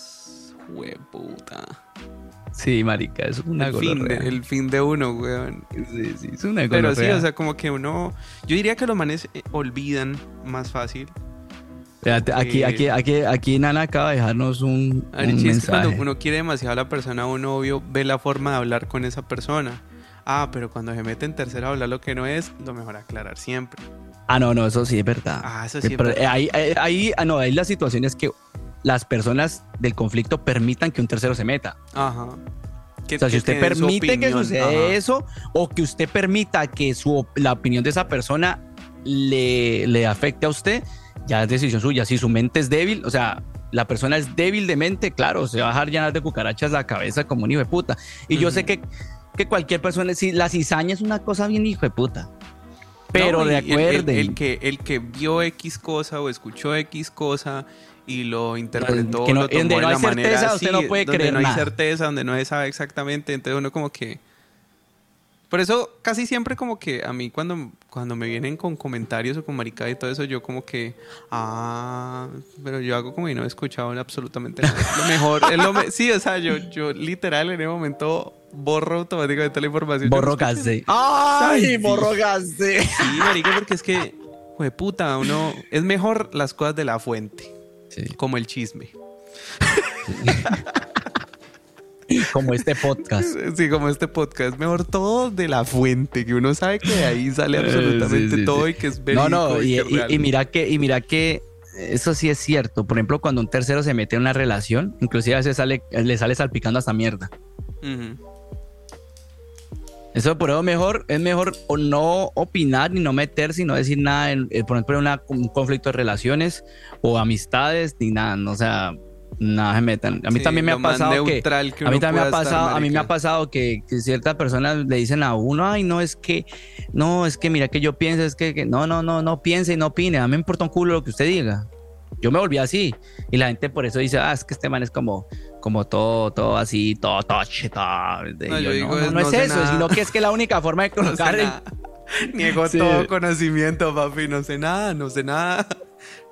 Hueputa. Sí, marica, es una El fin, de, el fin de uno, weón. Sí, sí, es una Pero sí, o sea, como que uno. Yo diría que los manes eh, olvidan más fácil. Fíjate, aquí, eh, aquí, aquí, aquí Nana acaba de dejarnos un, un es que mensaje. cuando uno quiere demasiado a la persona, uno obvio ve la forma de hablar con esa persona. Ah, pero cuando se mete en tercero a hablar lo que no es, lo mejor aclarar siempre. Ah, no, no, eso sí es verdad. Ah, eso sí es verdad. eh, ahí, ahí, ahí- ah, no, ahí la situación es que las personas del conflicto permitan que un tercero se meta. Ajá. Que- O sea, si usted permite que suceda ajá. eso o que usted permita que su, la opinión de esa persona le, le afecte a usted, ya es decisión suya. Si su mente es débil, o sea, la persona es débil de mente, claro, se va a dejar llenar de cucarachas la cabeza como un hijo de puta. Y yo sé que, que cualquier persona, si la cizaña es una cosa bien hijo de puta. Pero No, y el- el- recuerden, El, que, el que vio X cosa o escuchó X cosa y lo interpretó, que no- lo tomó donde de no la hay manera certeza, así, usted no puede donde creer no hay nada. certeza, donde no se sabe exactamente, entonces uno como que... Por eso casi siempre como que a mí cuando, cuando me vienen con comentarios o con maricada y todo eso, yo como que, ah, pero yo hago como que no he escuchado absolutamente nada. Lo mejor, es lo me- sí, o sea, yo, yo literal en ese momento borro automáticamente la información. Borro gasé. Ay, sí. borro gasé. Sí, marica, porque es que, puta, uno es mejor las cosas de la fuente, Sí. como el chisme. Como este podcast. Sí, como este podcast, es mejor todo de la fuente, que uno sabe que de ahí sale Eh, absolutamente sí, sí, todo sí. y que es No, verídico. no, y, es y- mira que, y mira que eso sí es cierto. Por ejemplo, cuando un tercero se mete en una relación, inclusive a veces sale, le sale salpicando hasta mierda. Ujú. Eso por eso mejor, es mejor o no opinar ni no meter, sino decir nada, en, eh, por ejemplo, en una- un conflicto de relaciones o amistades, ni nada, no, o sea, nada se metan. A mí Sí, también me ha pasado que, que a mí también me ha pueda estar, pasado, a mí me ha pasado que, que ciertas personas le dicen a uno, ay, no, es que, no, es que mira que yo pienso, es que, que no, no, no, no piense y no opine, a mí me importa un culo lo que usted diga. Yo me volví así y la gente por eso dice, ah, es que este man es como, como todo, todo así, todo toche, todo. Y No, yo yo, digo, no, no, no no es eso, nada. sino que es que la única forma de No sé colocar el-. Niego Sí. todo conocimiento, papi. No sé nada, no sé nada.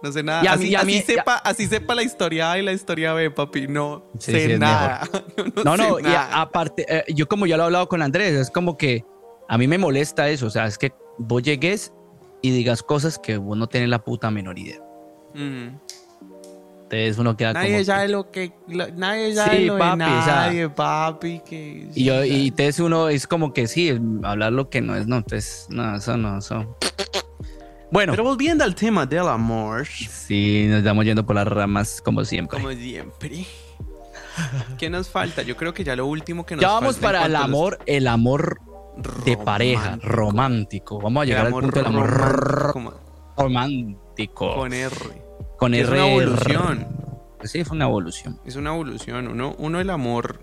No sé nada. Y a así, mí- y a así mí- sepa, así sepa la historia A y la historia B, papi. No Sí, sé sí, nada. No, no, sé y nada. a- aparte, eh, yo como ya lo he hablado con Andrés, es como que a mí me molesta eso, o sea, es que vos llegues y digas cosas que vos no tenés la puta menor idea. Ujú. Entonces uno queda Nadie como... sabe que- lo que. lo- nadie sabe Sí, lo de papi, o sea, nadie, papi. Que, Y, yo, y entonces uno es como que sí, hablar lo que no es, no, entonces, no, eso no, eso... Bueno, Pero volviendo al tema del amor, sí, nos estamos yendo por las ramas como siempre. como siempre. ¿Qué nos falta? Yo creo que ya lo último que nos ya vamos falta para el los- amor, el amor de pareja, Romántico. Vamos a llegar al punto del amor romántico. con R. Con es R. una evolución. Sí, fue una evolución. Es una evolución. Uno, uno el amor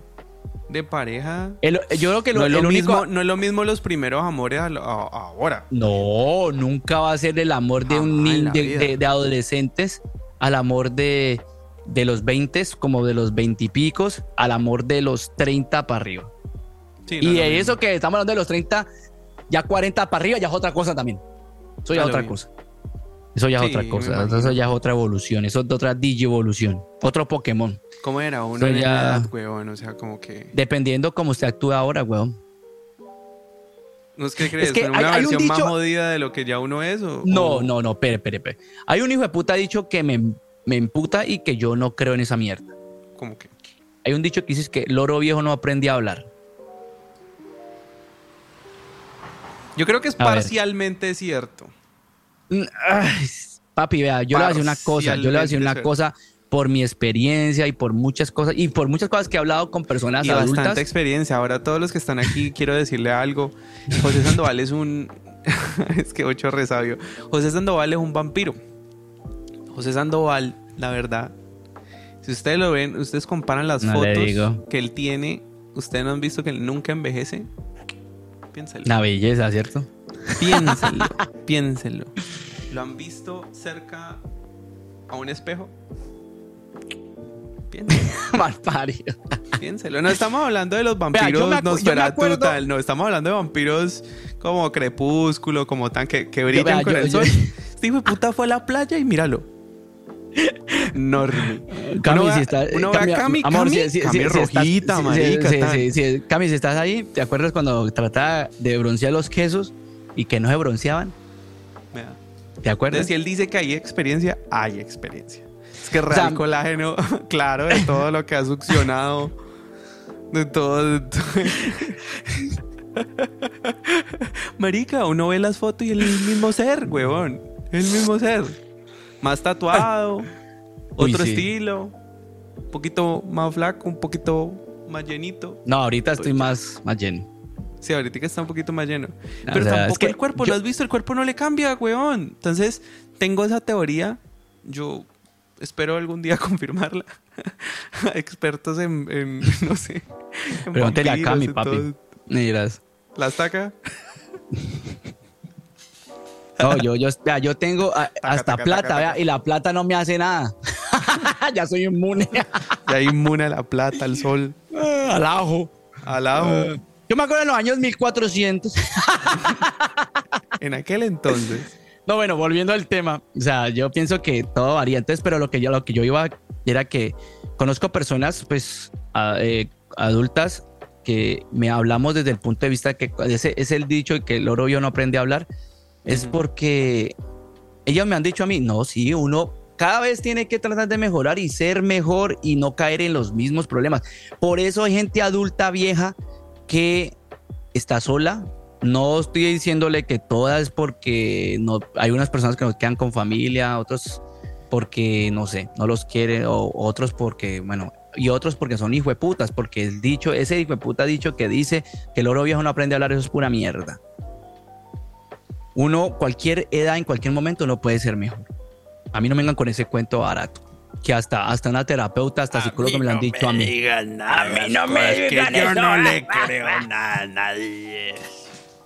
de pareja. El- yo creo que lo, no, es lo el único. mismo, no es lo mismo los primeros amores a lo- a- ahora. No, nunca va a ser el amor de un niño de, vida. de- de adolescentes al amor de, de los 20, como de los 20 y picos, al amor de los 30 para arriba. Sí, no y de eso que estamos hablando de los 30, ya 40 para arriba ya es otra cosa también. Eso ya es otra mismo. cosa. Eso ya es Sí, otra cosa. Eso ya es otra evolución. Eso es otra digievolución. Otro Pokémon. ¿Cómo era uno en ya- la edad, huevón? O sea, como que. Dependiendo cómo usted actúa ahora, weón. ¿No es que crees? que ¿Pero hay- una hay un versión más dicho- jodida de lo que ya uno es? O, No, o- no, no, espere, espere, espere. Hay un hijo de puta dicho que me, me emputa y que yo no creo en esa mierda. Como que. Hay un dicho que dice que loro viejo no aprende a hablar. Yo creo que es A ver. parcialmente cierto. Mm, ay, papi, vea, yo le voy a decir una cosa, yo le voy a decir una cosa por mi experiencia y por muchas cosas y por muchas cosas que he hablado con personas Y bastante adultas. experiencia. Ahora, todos los que están aquí, quiero decirle algo. José Sandoval es un. es que ocho resabio. José Sandoval es un vampiro. José Sandoval, la verdad. Si ustedes lo ven, ustedes comparan las No fotos que él tiene. Ustedes no han visto que él nunca envejece. Piénselo. Una belleza, ¿cierto? Piénsenlo. piénsenlo. ¿Lo han visto cerca a un espejo? Piénsenlo. Mal parido. Piénselo. No estamos hablando de los vampiros Nosferatu, tal. No, estamos hablando de vampiros como Crepúsculo, como tan que, que brillan vea, con yo- el yo- sol. Este hijo de puta fue a la playa y míralo. Cami, Uno si uno ve a Cami, Cami, amor, Cami, si, si- Cami si- si estás- rojita, si- marica, si- tan. si- si- Cami, si estás ahí, ¿te acuerdas cuando trataba de broncear los quesos y que no se bronceaban? Vea. ¿Te acuerdas? Si él dice que hay experiencia, hay experiencia. Es que real sea, colágeno, claro, de todo lo que ha succionado, de todo. de todo. Marica, uno ve las fotos y el mismo ser, huevón. El mismo ser. Más tatuado, Uy, otro sí. estilo, un poquito más flaco, un poquito más llenito. No, ahorita estoy más, más lleno. Sí, ahorita está un poquito más lleno. O Pero sea, tampoco es que el cuerpo, yo- ¿lo has visto? El cuerpo no le cambia, weón. Entonces, tengo esa teoría. Yo espero algún día confirmarla. Expertos en, en, no sé. en Pregúntele acá mi papi. todo. Miras. ¿La estaca? No, yo, yo, vea, yo tengo a- hasta taca, plata, taca, vea, y la plata no me hace nada. ya soy inmune Ya inmune a la plata, al sol, al ajo. al ajo. Yo me acuerdo en los años 1400. En aquel entonces. No, bueno, volviendo al tema, o sea, yo pienso que todo varía. Entonces, pero lo que yo, lo que yo iba era que conozco personas, pues, a- eh, adultas que me hablamos desde el punto de vista que ese es el dicho de que el oro yo no aprende a hablar, es porque ellos me han dicho a mí, no, sí, uno cada vez tiene que tratar de mejorar y ser mejor y no caer en los mismos problemas. Por eso hay gente adulta vieja que está sola. No estoy diciéndole que todas porque no, hay unas personas que nos quedan con familia, otros porque no sé, no los quieren, o otros porque, bueno, y otros porque son hijo de putas, porque el dicho, ese hijo de puta dicho que dice que el oro viejo no aprende a hablar, eso es pura mierda. Uno, cualquier edad, en cualquier momento, no puede ser mejor. A mí no me vengan con ese cuento barato. Que hasta, hasta una terapeuta, hasta psicólogo me lo han dicho a mí. a mí no me digan yo eso. no le creo nada a nadie.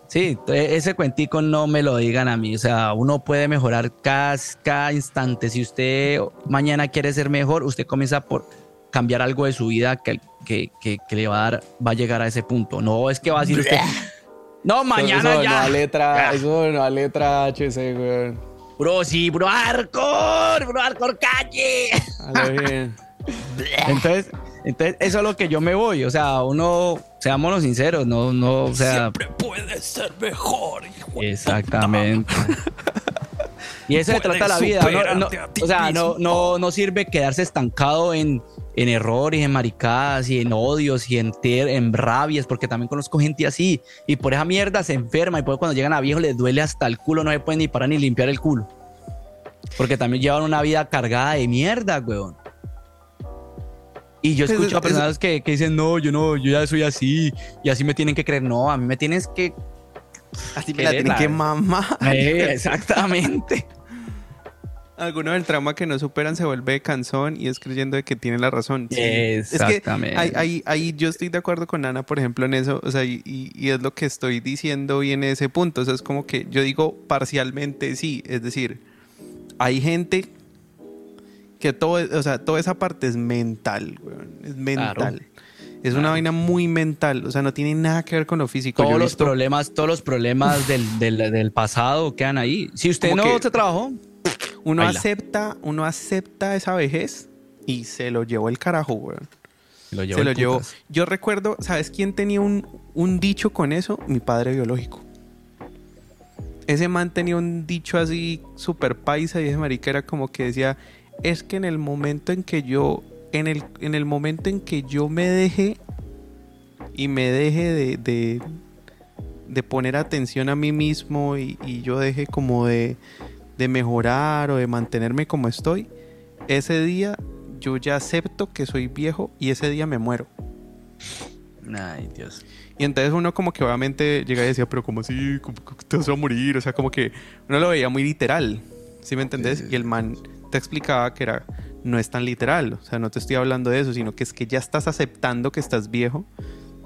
Sí, e- ese cuentico no me lo digan a mí. O sea, uno puede mejorar cada, cada instante. Si usted mañana quiere ser mejor, usted comienza por cambiar algo de su vida que, que, que, que le va a dar, va a llegar a ese punto. No es que va a decir usted, no, mañana eso ya. No letra, eso no letra HC, weón. Bro, sí, bro, hardcore, bro, hardcore calle. A lo bien. Entonces, entonces, eso es lo que yo me voy. O sea, uno, seámonos sinceros, no, no, o sea, Siempre puede ser mejor, hijo Exactamente. Y eso se trata la vida. o sea, no, no, no sirve quedarse estancado en, en errores, en maricadas y en odios y en, ter- en rabias, porque también conozco gente así. Y por esa mierda se enferma y por cuando llegan a viejo les duele hasta el culo, no se pueden ni parar ni limpiar el culo. Porque también llevan una vida cargada de mierda, weón. Y yo Pues, escucho a personas que, que dicen, no, yo no, yo ya soy así y así me tienen que creer. No, a mí me tienes que Así me la tienen que mamar. Eh, exactamente. Alguno del trauma que no superan se vuelve cansón y es creyendo de que tiene la razón. Sí. Es Exactamente. que ahí, ahí- ahí yo estoy de acuerdo con Ana, por ejemplo, en eso. O sea, y, y- es lo que estoy diciendo y en ese punto. O sea, es como que yo digo parcialmente sí. Es decir, hay gente que todo, es- o sea, toda esa parte es mental, weón. Es mental. Es una vaina muy mental. O sea, no tiene nada que ver con lo físico. Todos los visto- problemas, todos los problemas del, del, del pasado quedan ahí. Si usted no que- se trabajó, Uno Baila. acepta, uno acepta esa vejez y se lo llevó el carajo, weón. lo se lo llevó. Yo recuerdo, ¿sabes quién tenía un, un dicho con eso? Mi padre biológico. Ese man tenía un dicho así súper paisa y ese marica era como que decía, es que en el momento en que yo, en el, en el momento en que yo me deje y me deje de, de, de poner atención a mí mismo y, y yo deje como de, de mejorar o de mantenerme como estoy, ese día yo ya acepto que soy viejo y ese día me muero. Ay, Dios. Y entonces uno como que obviamente llega y decía, pero ¿cómo así? ¿Cómo te vas a morir? O sea, como que uno lo veía muy literal, ¿sí me entendés? Sí, sí, Y el man te explicaba que era, no es tan literal, o sea, no te estoy hablando de eso, sino que es que ya estás aceptando que estás viejo,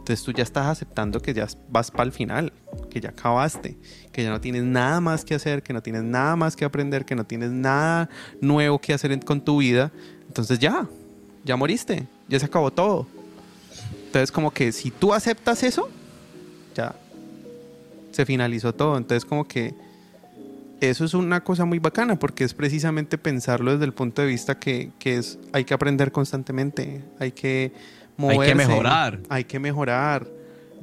entonces tú ya estás aceptando que ya vas para el final, que ya acabaste, que ya no tienes nada más que hacer, que no tienes nada más que aprender, que no tienes nada nuevo que hacer con tu vida, entonces ya, ya moriste, ya se acabó todo. Entonces como que si tú aceptas eso, ya se finalizó todo. Entonces como que eso es una cosa muy bacana porque es precisamente pensarlo desde el punto de vista que, que es hay que aprender constantemente, hay que Hay que mejorar. hay que mejorar.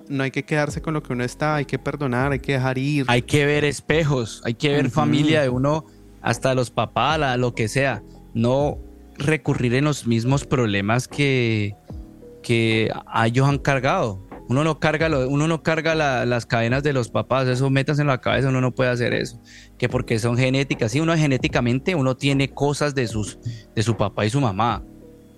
No hay que quedarse con lo que uno está, hay que perdonar, hay que dejar ir. Hay que ver espejos, hay que ver familia de uno, hasta los papás, la- lo que sea. No recurrir en los mismos problemas que, que a ellos han cargado. Uno no carga, lo- uno no carga la- las cadenas de los papás, eso metas en la cabeza, uno no puede hacer eso. Que porque son genéticas, sí, uno genéticamente, uno tiene cosas de, sus, de su papá y su mamá.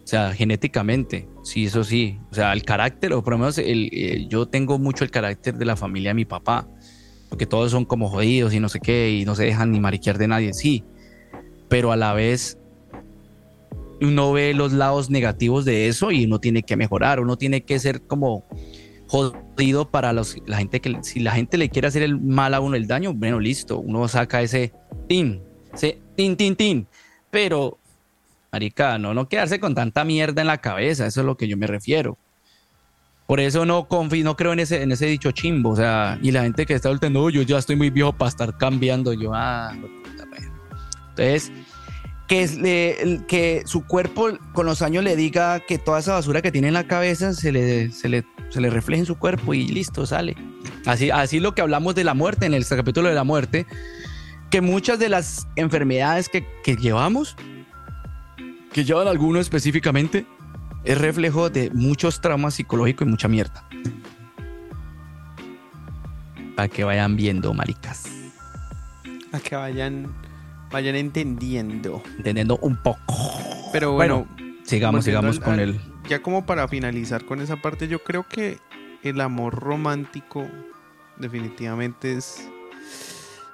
O sea, genéticamente, sí, eso sí. O sea, el carácter, o por lo menos el, eh, yo tengo mucho el carácter de la familia de mi papá. Porque todos son como jodidos y no sé qué, y no se dejan ni mariquear de nadie, sí. Pero a la vez, uno ve los lados negativos de eso y uno tiene que mejorar, uno tiene que ser como jodido para los, la gente que si la gente le quiere hacer el mal a uno el daño, bueno, listo, uno saca ese tin, ese tin, tin, tin. Pero, marica, no, no quedarse con tanta mierda en la cabeza, eso es lo que yo me refiero. Por eso no confío, no creo en ese, en ese dicho chimbo, o sea, y la gente que está volteando, "Oh, yo ya estoy muy viejo para estar cambiando, yo, ah, puta madre". entonces, que, es- que su cuerpo con los años le diga que toda esa basura que tiene en la cabeza se le, se le, se le refleje en su cuerpo y listo, sale. Así, así lo que hablamos de la muerte, en el capítulo de la muerte, que muchas de las enfermedades que, que llevamos, que llevan algunos específicamente, es reflejo de muchos traumas psicológicos y mucha mierda. Para que vayan viendo, maricas. A que vayan, vayan entendiendo. Entendiendo un poco. Pero bueno, Sigamos, sigamos al- con el... Ya como para finalizar con esa parte, yo creo que el amor romántico definitivamente es,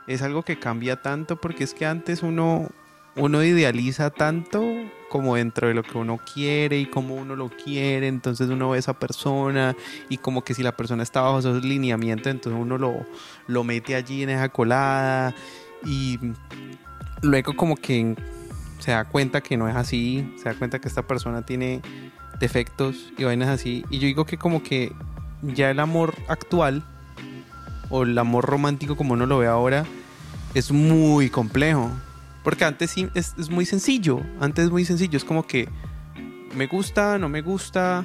es algo que cambia tanto porque es que antes uno, uno idealiza tanto como dentro de lo que uno quiere y cómo uno lo quiere, entonces uno ve a esa persona y como que si la persona está bajo esos lineamientos, entonces uno lo, lo mete allí en esa colada y luego como que se da cuenta que no es así, se da cuenta que esta persona tiene defectos y vainas así. Y yo digo que como que ya el amor actual o el amor romántico como uno lo ve ahora es muy complejo. Porque antes sí es, es muy sencillo, antes es muy sencillo, es como que me gusta, no me gusta,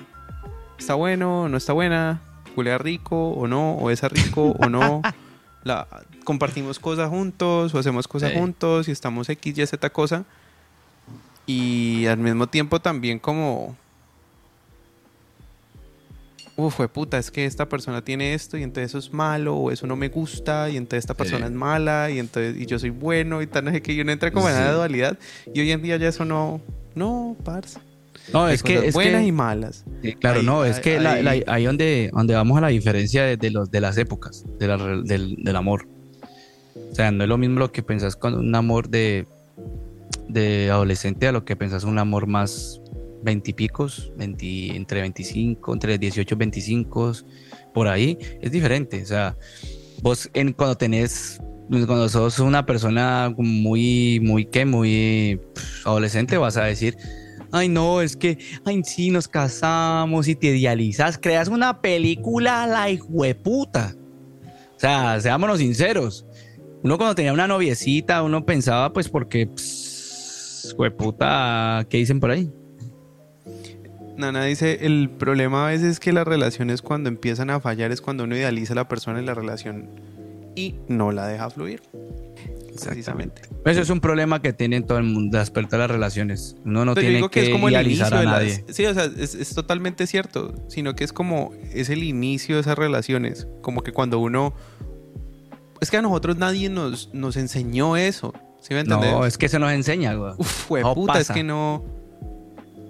está bueno, no está buena, culea rico o no, o es rico o no. La, compartimos cosas juntos o hacemos cosas Sí. juntos y estamos X, Y, Z cosa. Y al mismo tiempo también como... Uf, fue puta, es que esta persona tiene esto y entonces eso es malo o eso no me gusta y entonces esta persona Sí. es mala y entonces y yo soy bueno y tal, no sé qué, y uno entra como en una Sí. dualidad y hoy en día ya eso no, no, parce. No, Hay es que... Es buenas que y malas. Sí, claro, Ahí- no, es ahí- que la- la- ahí- donde, donde vamos a la diferencia de, de los, de las épocas, de la re- del, del amor. O sea, no es lo mismo lo que pensás con un amor de, de adolescente a lo que pensás un amor más veintipicos, 20, entre 25, entre 18 y 25, por ahí, es diferente. O sea, vos en, cuando tenés, cuando sos una persona muy, muy, ¿qué? Muy adolescente, vas a decir, ay no, es que, ay sí, nos casamos y te idealizas, creas una película la hijueputa. O sea, seámonos sinceros. Uno cuando tenía una noviecita, uno pensaba, pues, porque, pss, hueputa, ¿qué dicen por ahí? Nana dice, el problema a veces es que las relaciones cuando empiezan a fallar es cuando uno idealiza a la persona en la relación y no la deja fluir. Precisamente. Eso es un problema que tienen todo el mundo, las de las relaciones. Uno no Pero yo tiene digo que, que es como el inicio idealizar a de nadie. las... Sí, o sea, es, es totalmente cierto, sino que es como, es el inicio de esas relaciones, como que cuando uno... Es que a nosotros nadie nos, nos enseñó eso, ¿sí me entiendes? No, es que se nos enseña, güey. Uf, fue no puta, es que no...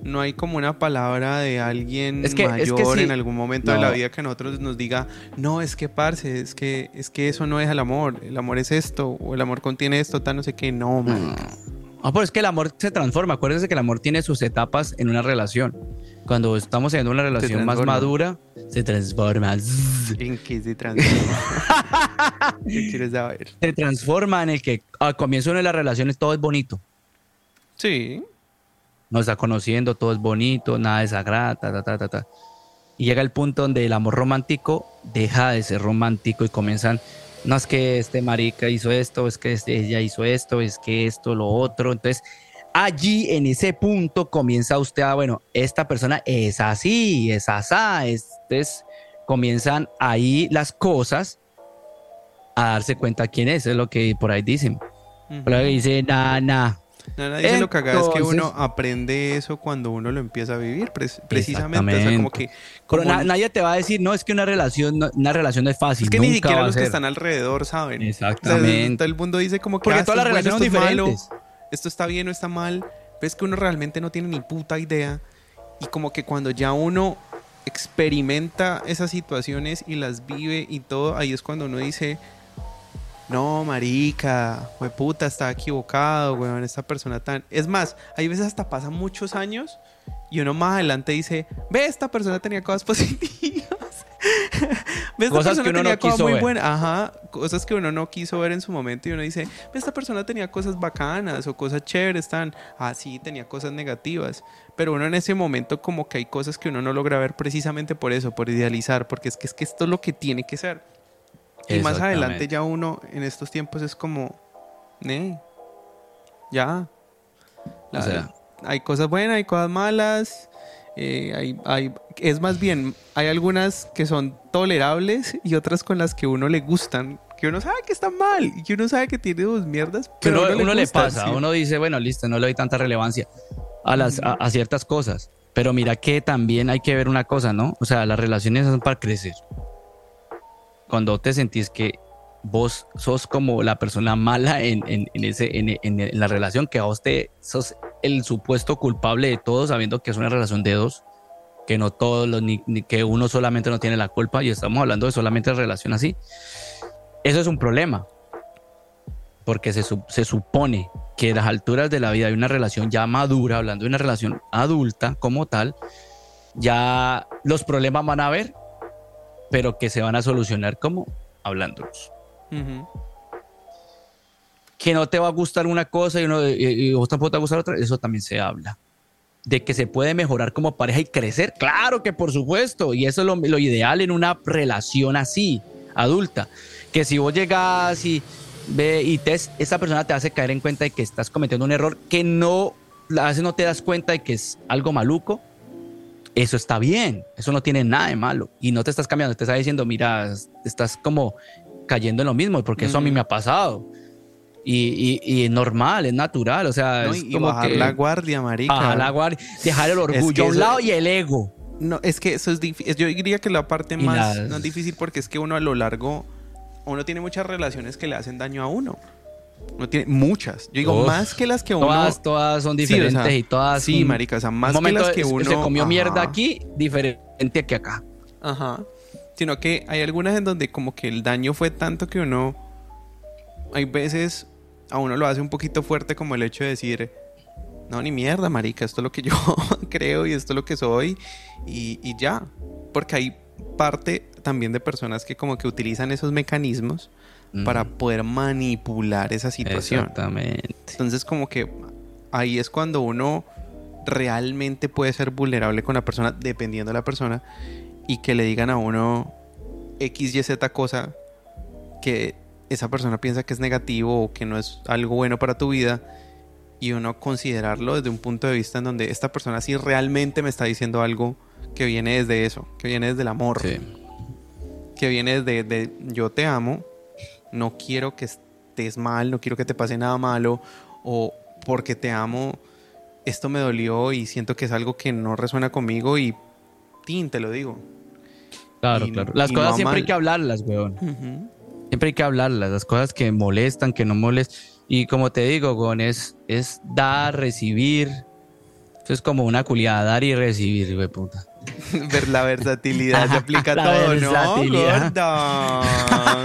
No hay como una palabra de alguien Es que- es mayor que sí. en algún momento de la vida que a nosotros nos diga, no, es que parce, es que, es que eso no es el amor, el amor es esto, o el amor contiene esto, tal, no sé qué, no, man. Ah, pero es que el amor se transforma. Acuérdense que el amor tiene sus etapas en una relación. Cuando estamos teniendo una relación más madura, se transforma. ¿En qué se transforma? ¿Qué quieres saber? Se transforma en el que al comienzo de las relaciones todo es bonito. Sí, Nos está conociendo, todo es bonito, nada desagrada, ta, ta, ta, ta, ta. Y llega el punto donde el amor romántico deja de ser romántico y comienzan, no es que este marica hizo esto, es que este- ella hizo esto, es que esto, lo otro. Entonces, allí en ese punto comienza usted a, bueno, esta persona es así, es asá. Entonces, comienzan ahí las cosas a darse cuenta quién es, es lo que por ahí dicen. Por ahí dice, nah, nah, No, nadie dice lo cagada es que Entonces- uno aprende eso cuando uno lo empieza a vivir, pre- precisamente. O sea, como que. Pero na- nadie te va a decir, no, es que una relación, no, una relación no es fácil. es que ni siquiera los que están alrededor saben. O sea, Exactamente. todo el mundo dice como que. Porque ah, todas las es bueno, relaciones son esto es malo, diferentes. esto está bien o está mal. Ves que uno realmente no tiene ni puta idea. Y como que cuando ya uno experimenta esas situaciones y las vive y todo, ahí es cuando uno dice, no, marica, we puta, estaba equivocado, weón, esta persona tan... Es más, hay veces hasta pasan muchos años y uno más adelante dice, ve, esta persona tenía cosas positivas. ve, esta Cosas persona que uno no tenía cosas quiso muy ver. buenas. Ajá, cosas que uno no quiso ver en su momento y uno dice, ve, esta persona tenía cosas bacanas o cosas chéveres, tan... Ah, sí, tenía cosas negativas. Pero uno en ese momento como que hay cosas que uno no logra ver precisamente por eso, por idealizar, porque es que, es que esto es lo que tiene que ser. Y más adelante ya uno en estos tiempos es como, ne, ya. La- O sea. hay cosas buenas, hay cosas malas. eh, hay, hay, es más bien, hay algunas que son tolerables y otras con las que uno le gustan. Que uno sabe que están mal y que uno sabe que tiene dos mierdas. Pero uno, uno uno le pasa, sí. uno dice, bueno, listo, no le doy tanta relevancia a, las, a, a ciertas cosas. Pero mira que también hay que ver una cosa, ¿no? O sea, las relaciones son para crecer. Cuando te sentís que vos sos como la persona mala en, en- en ese, en, en- la relación, que vos te sos el supuesto culpable de todo, sabiendo que es una relación de dos, que no todos los, ni, ni que uno solamente no tiene la culpa, y estamos hablando de solamente relación así. Eso es un problema porque se, se supone que a las alturas de la vida de una relación ya madura, hablando de una relación adulta como tal, ya los problemas van a haber, pero que se van a solucionar como hablándolos. Que no te va a gustar una cosa y, uno, y, y vos tampoco te va a gustar otra, eso también se habla. De que se puede mejorar como pareja y crecer, claro que por supuesto, y eso es lo, lo ideal en una relación así, adulta. Que si vos llegas y ve y te, esa persona te hace caer en cuenta de que estás cometiendo un error que no, a veces no te das cuenta de que es algo maluco, eso está bien, eso no tiene nada de malo. Y no te estás cambiando, te está diciendo, mira, estás como cayendo en lo mismo, porque eso a mí me ha pasado. Y, y, y es normal, es natural, o sea, No, es y, como bajar que la guardia, marica. bajar la guardia, dejar el orgullo que a un eso- lado y el ego. No, es que eso es difícil. Yo diría que la parte más las- no es difícil porque es que uno a lo largo, uno tiene muchas relaciones que le hacen daño a uno. Uno tiene muchas. Yo digo, Uf, más que las que uno. Todas, todas son Sí, o diferentes sea, y todas. Sí, marica, o sea, más que las que uno. se comió mierda Ajá, aquí, diferente que acá. Ajá. Sino que hay algunas en donde como que el daño fue tanto que uno. Hay veces a uno lo hace un poquito fuerte como el hecho de decir. No, ni mierda, marica, esto es lo que yo creo y esto es lo que soy y, y ya. Porque hay parte también de personas que como que utilizan esos mecanismos para poder manipular esa situación. Exactamente. Entonces como que ahí es cuando uno realmente puede ser vulnerable con la persona, dependiendo de la persona, y que le digan a uno X, Y, Z cosa que esa persona piensa que es negativo o que no es algo bueno para tu vida, y uno considerarlo desde un punto de vista en donde esta persona sí realmente me está diciendo algo que viene desde eso, que viene desde el amor Sí. que viene desde de yo te amo, no quiero que estés mal, no quiero que te pase nada malo, o porque te amo, esto me dolió y siento que es algo que no resuena conmigo y tin, te lo digo. Claro, Y- claro. Las no cosas siempre hay que hablarlas, weón. Siempre hay que hablarlas. Las cosas que molestan, que no molestan. Y como te digo, weón, es, es dar, recibir. Eso es como una culiada, dar y recibir, güey, puta. Ver la versatilidad se aplica a todo. ¿no? Gorda.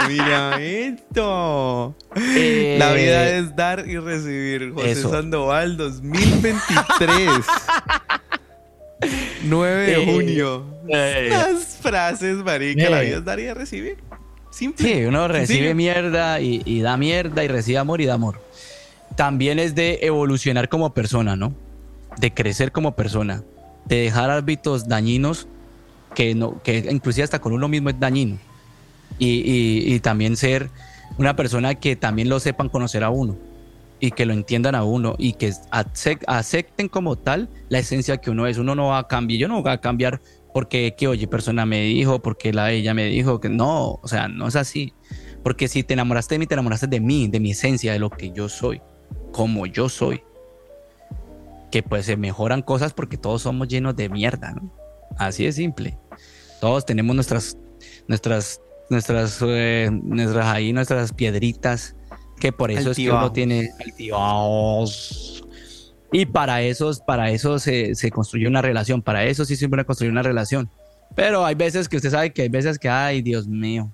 Mira esto. Eh, La vida es dar y recibir. José eso. Sandoval 2023. 9 de Eh, junio. eh, Las frases, marica. La Eh. vida es dar y recibir. Simple. Sí, uno recibe mierda y, y da mierda y recibe amor y da amor. También es de evolucionar como persona, ¿no? De crecer como persona. De dejar hábitos dañinos que, no, que inclusive hasta con uno mismo es dañino. Y, y- también ser una persona que también lo sepan conocer a uno y que lo entiendan a uno y que acep- acepten como tal la esencia que uno es. Uno no va a cambiar, yo no voy a cambiar porque que oye persona me dijo, porque la ella me dijo que no, o sea, no es así. Porque si te enamoraste de mí, te enamoraste de mí, de mi esencia, de lo que yo soy, como yo soy. Que pues se mejoran cosas porque todos somos llenos de mierda, ¿no? Así de simple. Todos tenemos nuestras, nuestras, nuestras, eh, nuestras ahí, nuestras piedritas, que por eso es que uno tiene altibajos. Y para eso, para eso se, se construye una relación, para eso sí siempre construir una relación. Pero hay veces que usted sabe que hay veces que, ay, Dios mío.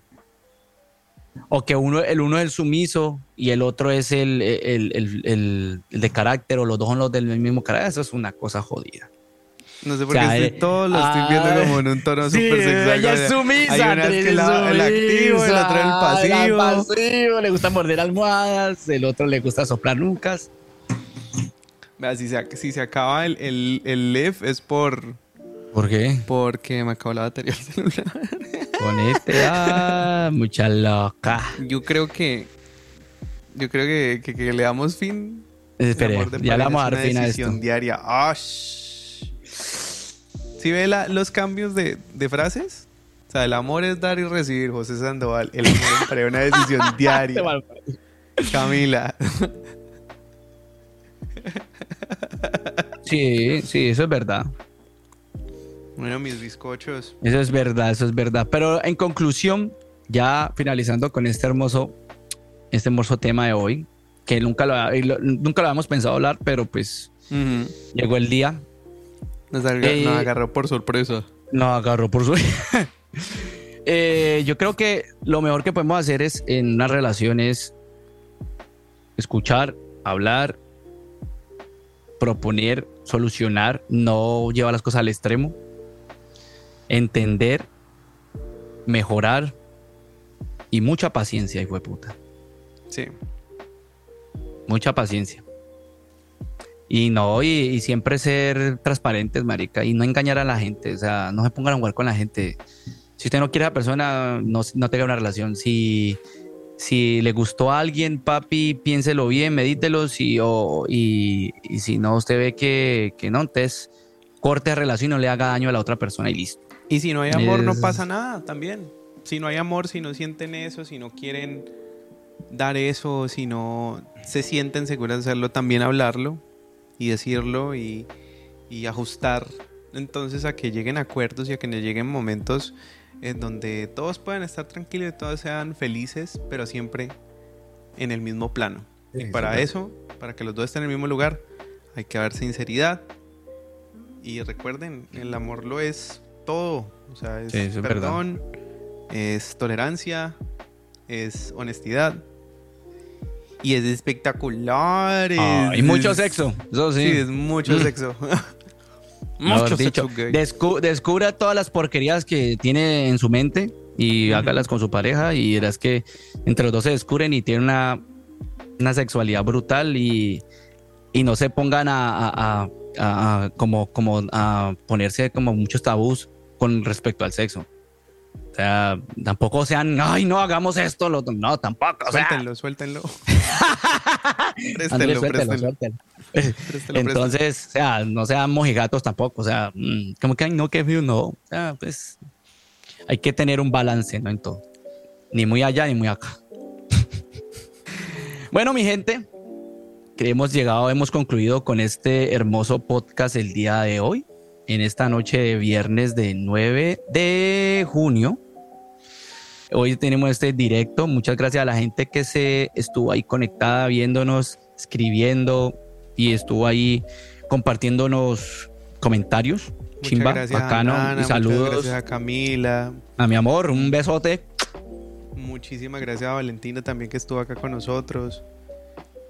O que uno, el uno es el sumiso y el otro es el, el, el- el- de carácter, o los dos son los del mismo carácter. Eso es una cosa jodida. No sé por O sea, qué estoy eh, todo lo estoy viendo ah, como en un tono Sí, súper sexual. ella es sumisa. Hay una que la- el activo, el otro el pasivo. el pasivo, le gusta morder almohadas, el otro le gusta soplar nucas. Si se, si se acaba el, el, el es por ¿Por qué? porque me acabó la batería del celular. Ponete a mucha loca. Yo creo que yo creo que, que, que le damos fin. El Espere, ya le vamos a es dar una fin a decisión esto. diaria. Ah, shh. ¿Sí ve la- los cambios de, de frases? O sea, el amor es dar y recibir, José Sandoval. El amor es para una decisión diaria. Camila. Sí, sí, eso es verdad. Bueno, mis bizcochos. Eso es verdad, eso es verdad. Pero en conclusión, ya finalizando con este hermoso, este hermoso tema de hoy, que nunca lo, nunca lo habíamos pensado hablar, pero pues llegó el día. nos, agarró, Eh, nos agarró por sorpresa. No agarró por su. Eh, yo creo que lo mejor que podemos hacer es en una relación es escuchar, hablar, proponer, solucionar, no llevar las cosas al extremo, entender, mejorar y mucha paciencia, hijo de puta. Sí. Mucha paciencia. Y no, y, y siempre ser transparentes, marica, y no engañar a la gente. O sea, no se pongan a jugar con la gente. Si usted no quiere a la persona, no, no tenga una relación. Si, si le gustó a alguien, papi, piénselo bien, medítelo. Si, o, y, y si no, usted ve que, que no, entonces corte la relación y no le haga daño a la otra persona y listo. Y si no hay amor, no Es- pasa nada también. Si no hay amor, si no sienten eso, si no quieren dar eso, si no se sienten seguros de hacerlo, también hablarlo y decirlo y, y ajustar entonces a que lleguen acuerdos y a que no lleguen momentos en donde todos puedan estar tranquilos y todos sean felices, pero siempre en el mismo plano. y para eso, para que los dos estén en el mismo lugar, hay que haber sinceridad. Y recuerden, el amor lo es todo. O sea, es Sí, verdad. perdón, es tolerancia, es honestidad. Y es espectacular. Ah, es- y mucho es- sexo, eso Sí, sí. es mucho Mm. sexo. Mucho dicho, sexo gay. descu- descubra todas las porquerías que tiene en su mente y hágalas con su pareja y verás que entre los dos se descubren y tienen una, una sexualidad brutal y, y no se pongan a, a- a- a- a- como, como a ponerse como muchos tabús con respecto al sexo. O sea, tampoco sean, ay, no hagamos esto, lo otro". no, tampoco. O sea, Suéltenlo, suéltenlo. Andrés, préstenlo, suéltelo, suéltelo. préstenlo. Entonces, o sea, no sean mojigatos tampoco, o sea, mm, como que, no, que no. O sea, pues hay que tener un balance, ¿no? En todo. Ni muy allá ni muy acá. bueno, mi gente, que hemos llegado, hemos concluido con este hermoso podcast el día de hoy, en esta noche de viernes de 9 de junio. Hoy tenemos este directo. Muchas gracias a la gente que se estuvo ahí conectada, viéndonos, escribiendo y estuvo ahí compartiéndonos comentarios. Muchas Chimba, gracias bacano. a Nana, y saludos gracias a Camila. a mi amor. Un besote. Muchísimas gracias a Valentina también que estuvo acá con nosotros.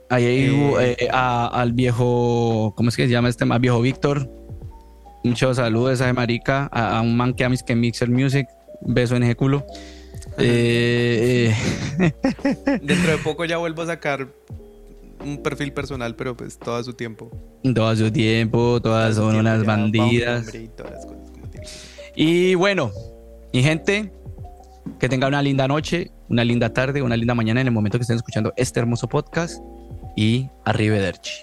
Ahí Eh. eh, a- al viejo, ¿cómo es que se llama este más viejo Víctor? Muchos saludos a marica, a, a un man que a mis que Mixer Music. Beso en ese culo. Eh, eh, Dentro de poco ya vuelvo a sacar un perfil personal, pero pues todo a su tiempo. todo su tiempo, todas a su son tiempo, unas bandidas. y todas las cosas como tienen que ser. Y bueno, mi gente, que tenga una linda noche, una linda tarde, una linda mañana en el momento que estén escuchando este hermoso podcast. Y arrivederci.